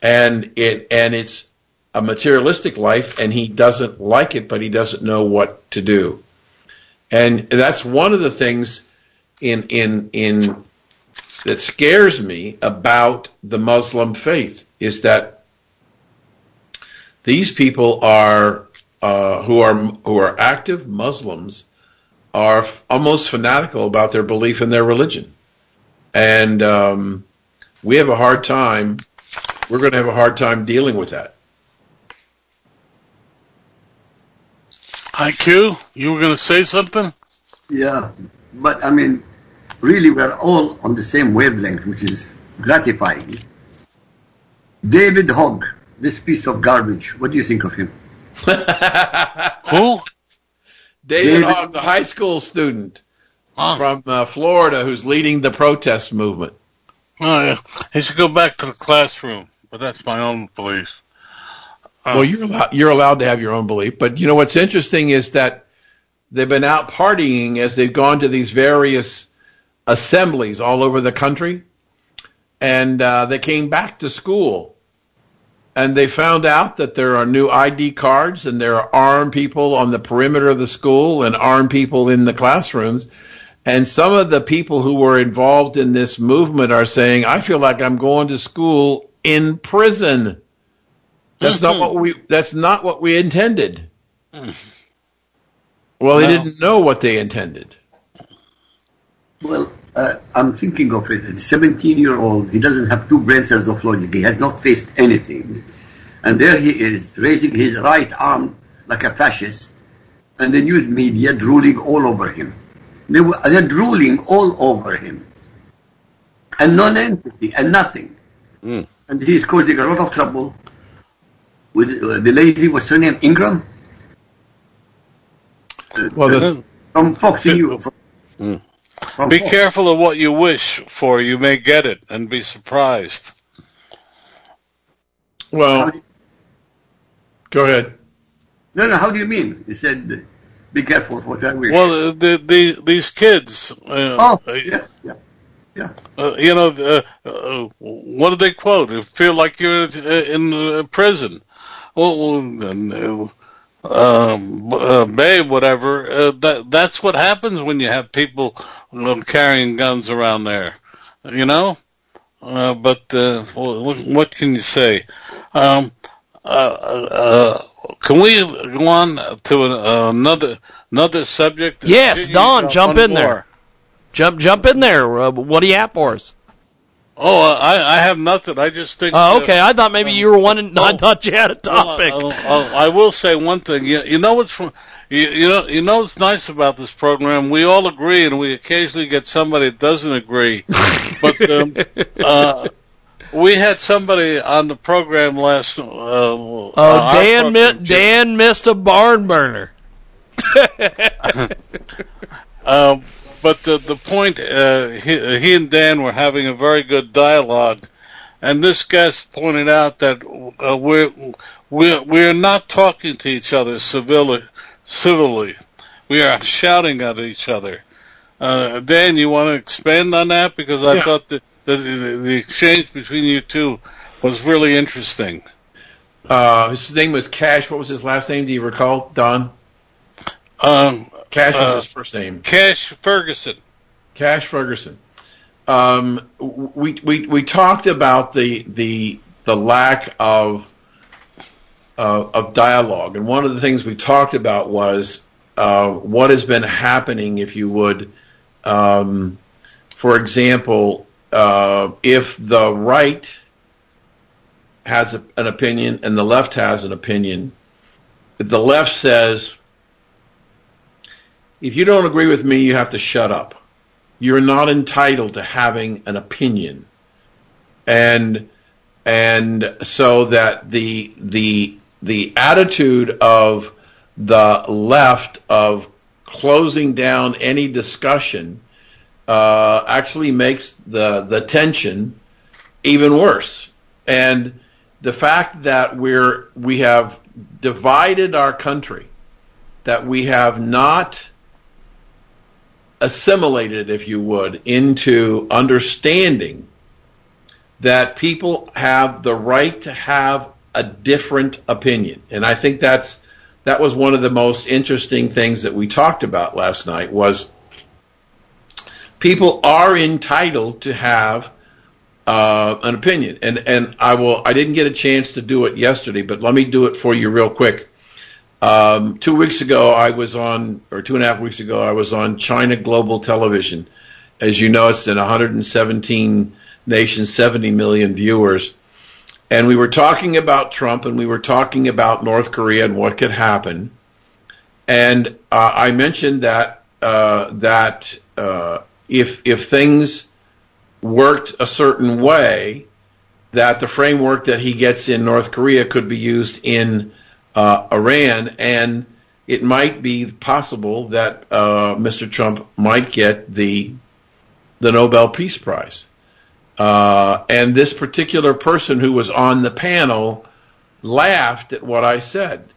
And it and it's a materialistic life and he doesn't like it but he doesn't know what to do. And that's one of the things in in in that scares me about the Muslim faith is that these people are uh, who are who are active Muslims are almost fanatical about their belief in their religion and um, we have a hard time. We're going to have a hard time dealing with that. IQ, you were going to say something? Yeah, but I mean, really, we're all on the same wavelength, which is gratifying. David Hogg, this piece of garbage. What do you think of him? Who? David, David Hogg, the high school student huh. from uh, Florida who's leading the protest movement. Oh yeah, he should go back to the classroom. But that's my own belief. Uh, well, you're allowed, you're allowed to have your own belief, but you know what's interesting is that they've been out partying as they've gone to these various assemblies all over the country, and uh, they came back to school, and they found out that there are new ID cards and there are armed people on the perimeter of the school and armed people in the classrooms. And some of the people who were involved in this movement are saying, I feel like I'm going to school in prison. That's not what we that's not what we intended. Well, they No. didn't know what they intended. Well, uh, I'm thinking of it. A 17 year old, he doesn't have two brain cells of logic. He has not faced anything. And there he is, raising his right arm like a fascist, and the news media drooling all over him. They were, they're drooling all over him. And non-entity, and nothing. Mm. And he's causing a lot of trouble with uh, the lady, what's her name, Ingraham? Uh, Well, the, from Fox News. Mm. From Be Fox. careful of what you wish for. You may get it and be surprised. well, go ahead. No, no, how do you mean? He said, be careful what I wish. Well, the, the, these kids, uh, oh, uh, yeah, yeah, yeah. uh, you know, uh, uh, what did they quote? You feel like you're uh, in uh, prison. Well, well, uh, um, uh, babe, whatever. Uh, that that's what happens when you have people know, carrying guns around there. You know. Uh, but uh, what, what can you say? Um, uh, uh, can we go on to an, another another subject? Yes, Don, jump one in there. Jump, jump in there. Uh, what do you have for us? Oh, I, I have nothing. I just think. Oh, uh, okay. I thought maybe you were. I oh. thought you had a topic. Well, I, I- I will say one thing. You, you know what's fun- you, you know you know what's nice about this program? We all agree, and we occasionally get somebody that doesn't agree. but um, uh, we had somebody on the program last. Uh, Oh, uh, Dan, mi- Dan missed a barn burner. Um, but the the point, uh, he, he and Dan were having a very good dialogue, and this guest pointed out that uh, we're we're we're not talking to each other civilly. Civilly, we are shouting at each other. Uh, Dan, you want to expand on that because I Yeah. thought that the, the the exchange between you two was really interesting. Uh, his name was Cash. What was his last name? Do you recall, Don? Um, Cash was Uh, his first name. Cash Ferguson. Cash Ferguson. Um, we we we talked about the the the lack of uh, of dialogue, and one of the things we talked about was uh, what has been happening, if you would. Um, for example, uh, if the right has a, an opinion and the left has an opinion, if the left says, if you don't agree with me, you have to shut up. You're not entitled to having an opinion. And and so that the the the attitude of the left of closing down any discussion uh, actually makes the the tension even worse. And the fact that we're we have divided our country that we have not assimilated, if you would, into understanding that people have the right to have a different opinion. And I think that's that was one of the most interesting things that we talked about last night was people are entitled to have uh, an opinion. And and I will I didn't get a chance to do it yesterday, but let me do it for you real quick. Um, two weeks ago, I was on, or two and a half weeks ago, I was on China Global Television. As you know, it's in 117 nations, 70 million viewers. And we were talking about Trump and we were talking about North Korea and what could happen. And uh, I mentioned that uh, that uh, if if things worked a certain way, that the framework that he gets in North Korea could be used in uh, Iran, and it might be possible that uh, Mr. Trump might get the the Nobel Peace Prize. Uh, and this particular person who was on the panel laughed at what I said.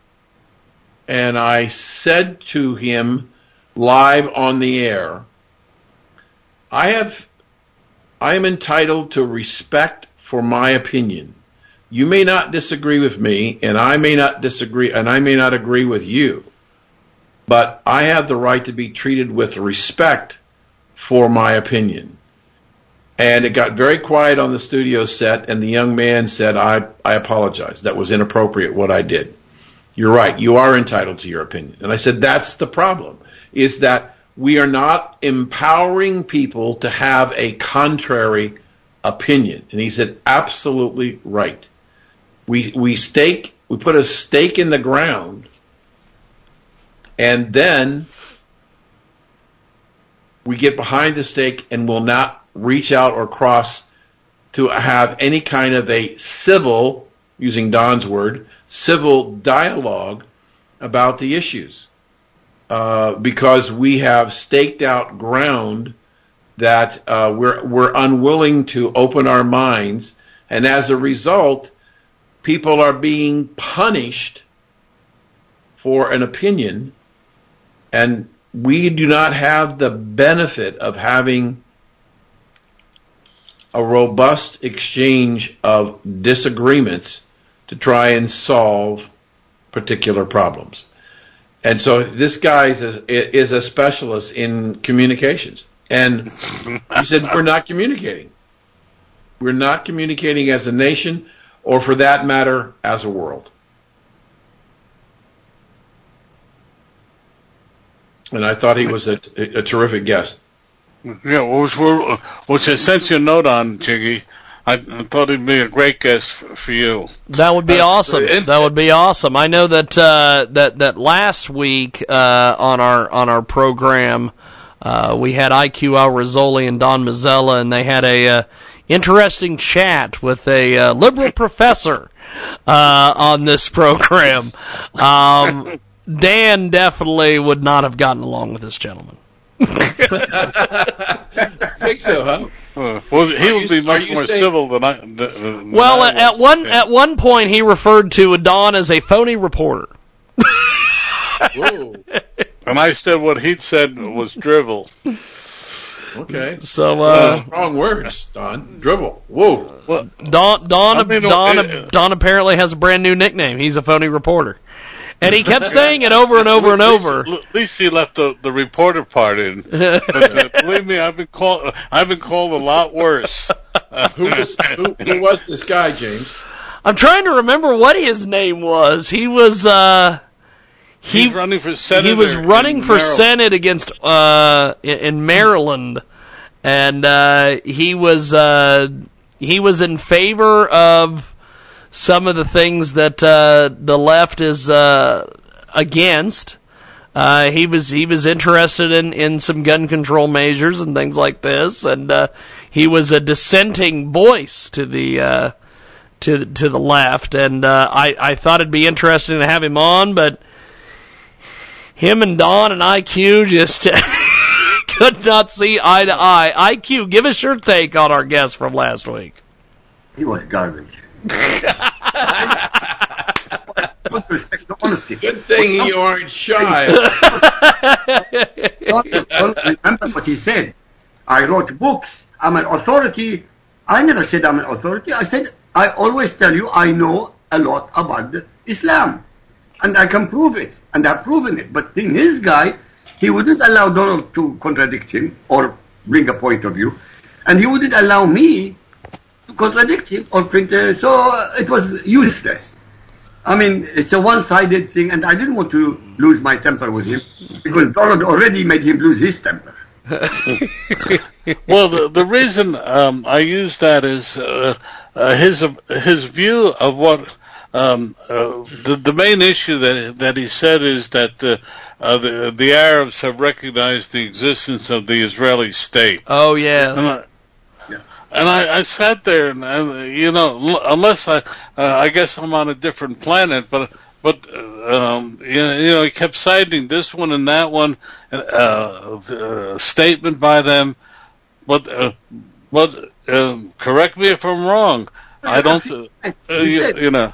And I said to him live on the air, I have, I am entitled to respect for my opinion. You may not disagree with me, and I may not disagree, and I may not agree with you, but I have the right to be treated with respect for my opinion. And it got very quiet on the studio set, and the young man said, I, I apologize. That was inappropriate what I did. You're right. You are entitled to your opinion. And I said, that's the problem, is that we are not empowering people to have a contrary opinion. And he said, absolutely right. We, we stake, we put a stake in the ground and then we get behind the stake and will not reach out or cross to have any kind of a civil, using Don's word, civil dialogue about the issues. Uh, because we have staked out ground that uh, we're, we're unwilling to open our minds, and as a result, people are being punished for an opinion, and we do not have the benefit of having a robust exchange of disagreements to try and solve particular problems. And so this guy is a, is a specialist in communications. And he said, We're not communicating. We're not communicating as a nation, or for that matter, as a world. And I thought he was a, a terrific guest. Yeah, which, we're, which I sent you a note on, Jiggy. I, thought he'd be a great guest for you. That would be awesome. That would be awesome. I know that uh, that that last week uh, on our on our program uh, we had IQ Al Rassoli and Don Mazzella, and they had a uh, interesting chat with a uh, liberal professor uh, on this program. Um, Dan definitely would not have gotten along with this gentleman. Think so, huh? Uh, well, he would be much more saying, civil than I. Than well, I at one at one point, he referred to Don as a phony reporter. and I said what he'd said was drivel. Okay. So uh, strong words, Don. Dribble. Whoa. Well, Don Don I mean, Don, it, Don apparently has a brand new nickname. He's a phony reporter. And he kept saying it over and over and over. At least he left the, the reporter part in. But, uh, believe me, I've been called I've been called a lot worse. who, was, who, who was this guy, James? I'm trying to remember what his name was. He was uh he, He's running for senate. He was running for Maryland. senate against uh in Maryland, and uh, he was uh, he was in favor of some of the things that uh, the left is uh, against. Uh, he was he was interested in, in some gun control measures and things like this, and uh, he was a dissenting voice to the uh, to to the left. And uh, I I thought it'd be interesting to have him on, but him and Don and IQ just could not see eye to eye. IQ, give us your take on our guest from last week. He was garbage. Good thing you aren't shy. remember what he said. I wrote books. I'm an authority. I never said I'm an authority. I said I always tell you I know a lot about Islam, and I can prove it, and I've proven it. But in his guy, he wouldn't allow Donald to contradict him or bring a point of view, and he wouldn't allow me contradict him or print. Uh, so uh, it was useless. I mean, it's a one-sided thing, and I didn't want to lose my temper with him because Donald already made him lose his temper. well, the the reason um, I use that is uh, uh, his his view of what um, uh, the the main issue that that he said is that the uh, the the Arabs have recognized the existence of the Israeli state. Oh yes. And I, I sat there, and, and you know, unless I, uh, I guess I'm on a different planet, but but uh, um, you, know, you know, he kept citing this one and that one, uh, uh, statement by them, but uh, but um, correct me if I'm wrong. I don't, uh, you, you know.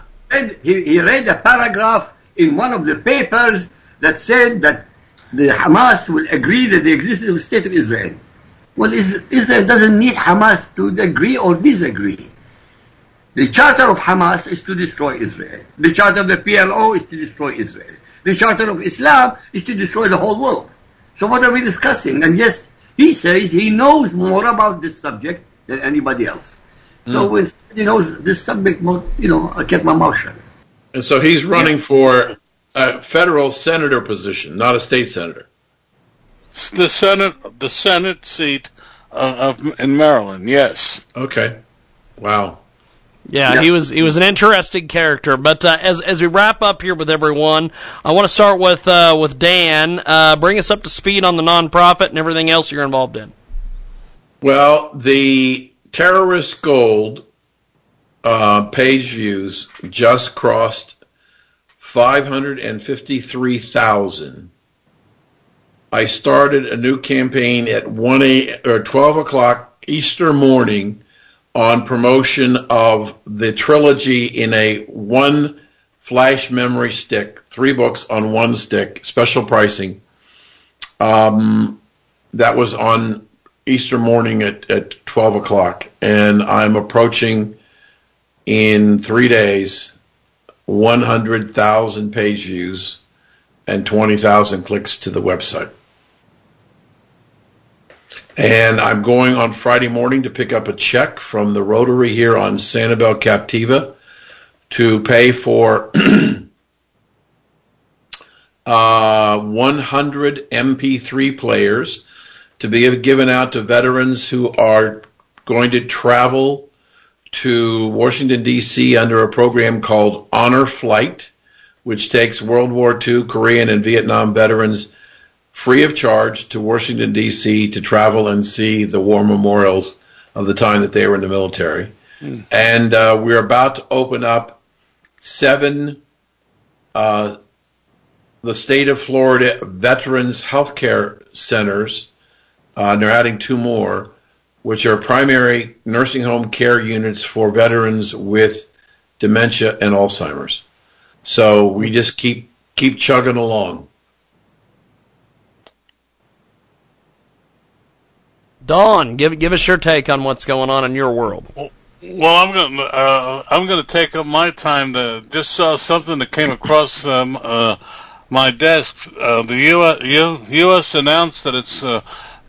He, he read a paragraph in one of the papers that said that the Hamas will agree that the existence of the state of Israel. Well, Israel doesn't need Hamas to agree or disagree. The charter of Hamas is to destroy Israel. The charter of the PLO is to destroy Israel. The charter of Islam is to destroy the whole world. So what are we discussing? And yes, he says he knows more about this subject than anybody else. So Mm. when he knows this subject more, you know, I kept my mouth shut. And so he's running for a federal senator position, not a state senator. The Senate, the Senate seat uh, of in Maryland. Yes. Okay. Wow. Yeah, he was he was an interesting character. But uh, as as we wrap up here with everyone, I want to start with uh, with Dan. Uh, bring us up to speed on the nonprofit and everything else you're involved in. Well, the terrorist gold uh, page views just crossed 553,000. I started a new campaign at 1 a, or 12 o'clock Easter morning on promotion of the trilogy in a one flash memory stick, three books on one stick, special pricing. Um, that was on Easter morning at, at 12 o'clock, and I'm approaching in three days 100,000 page views and 20,000 clicks to the website. And I'm going on Friday morning to pick up a check from the Rotary here on Sanibel Captiva to pay for uh, 100 MP3 players to be given out to veterans who are going to travel to Washington, D.C. under a program called Honor Flight, which takes World War II, Korean, and Vietnam veterans free of charge to Washington, D.C. to travel and see the war memorials of the time that they were in the military. And uh, we're about to open up seven uh, the state of Florida Veterans Healthcare Centers. Uh, and they're adding two more, which are primary nursing home care units for veterans with dementia and Alzheimer's. So we just keep keep chugging along. Don, give give us your take on what's going on in your world. Well, I'm gonna uh, I'm gonna take up my time to just saw something that came across um, uh, my desk. Uh, the U.S. U.S. announced that it's uh,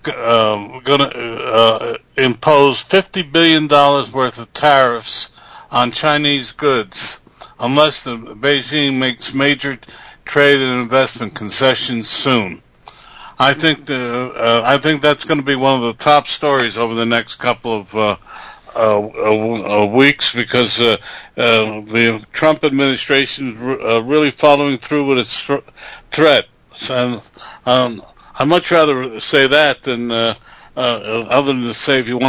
uh, going to uh, impose fifty billion dollars worth of tariffs on Chinese goods unless the Beijing makes major trade and investment concessions soon. I think the, uh, I think that's going to be one of the top stories over the next couple of uh, uh, uh, weeks because uh, uh, the Trump administration is re- really following through with its thr- threat. Um, I'd much rather say that than other than to say if you want.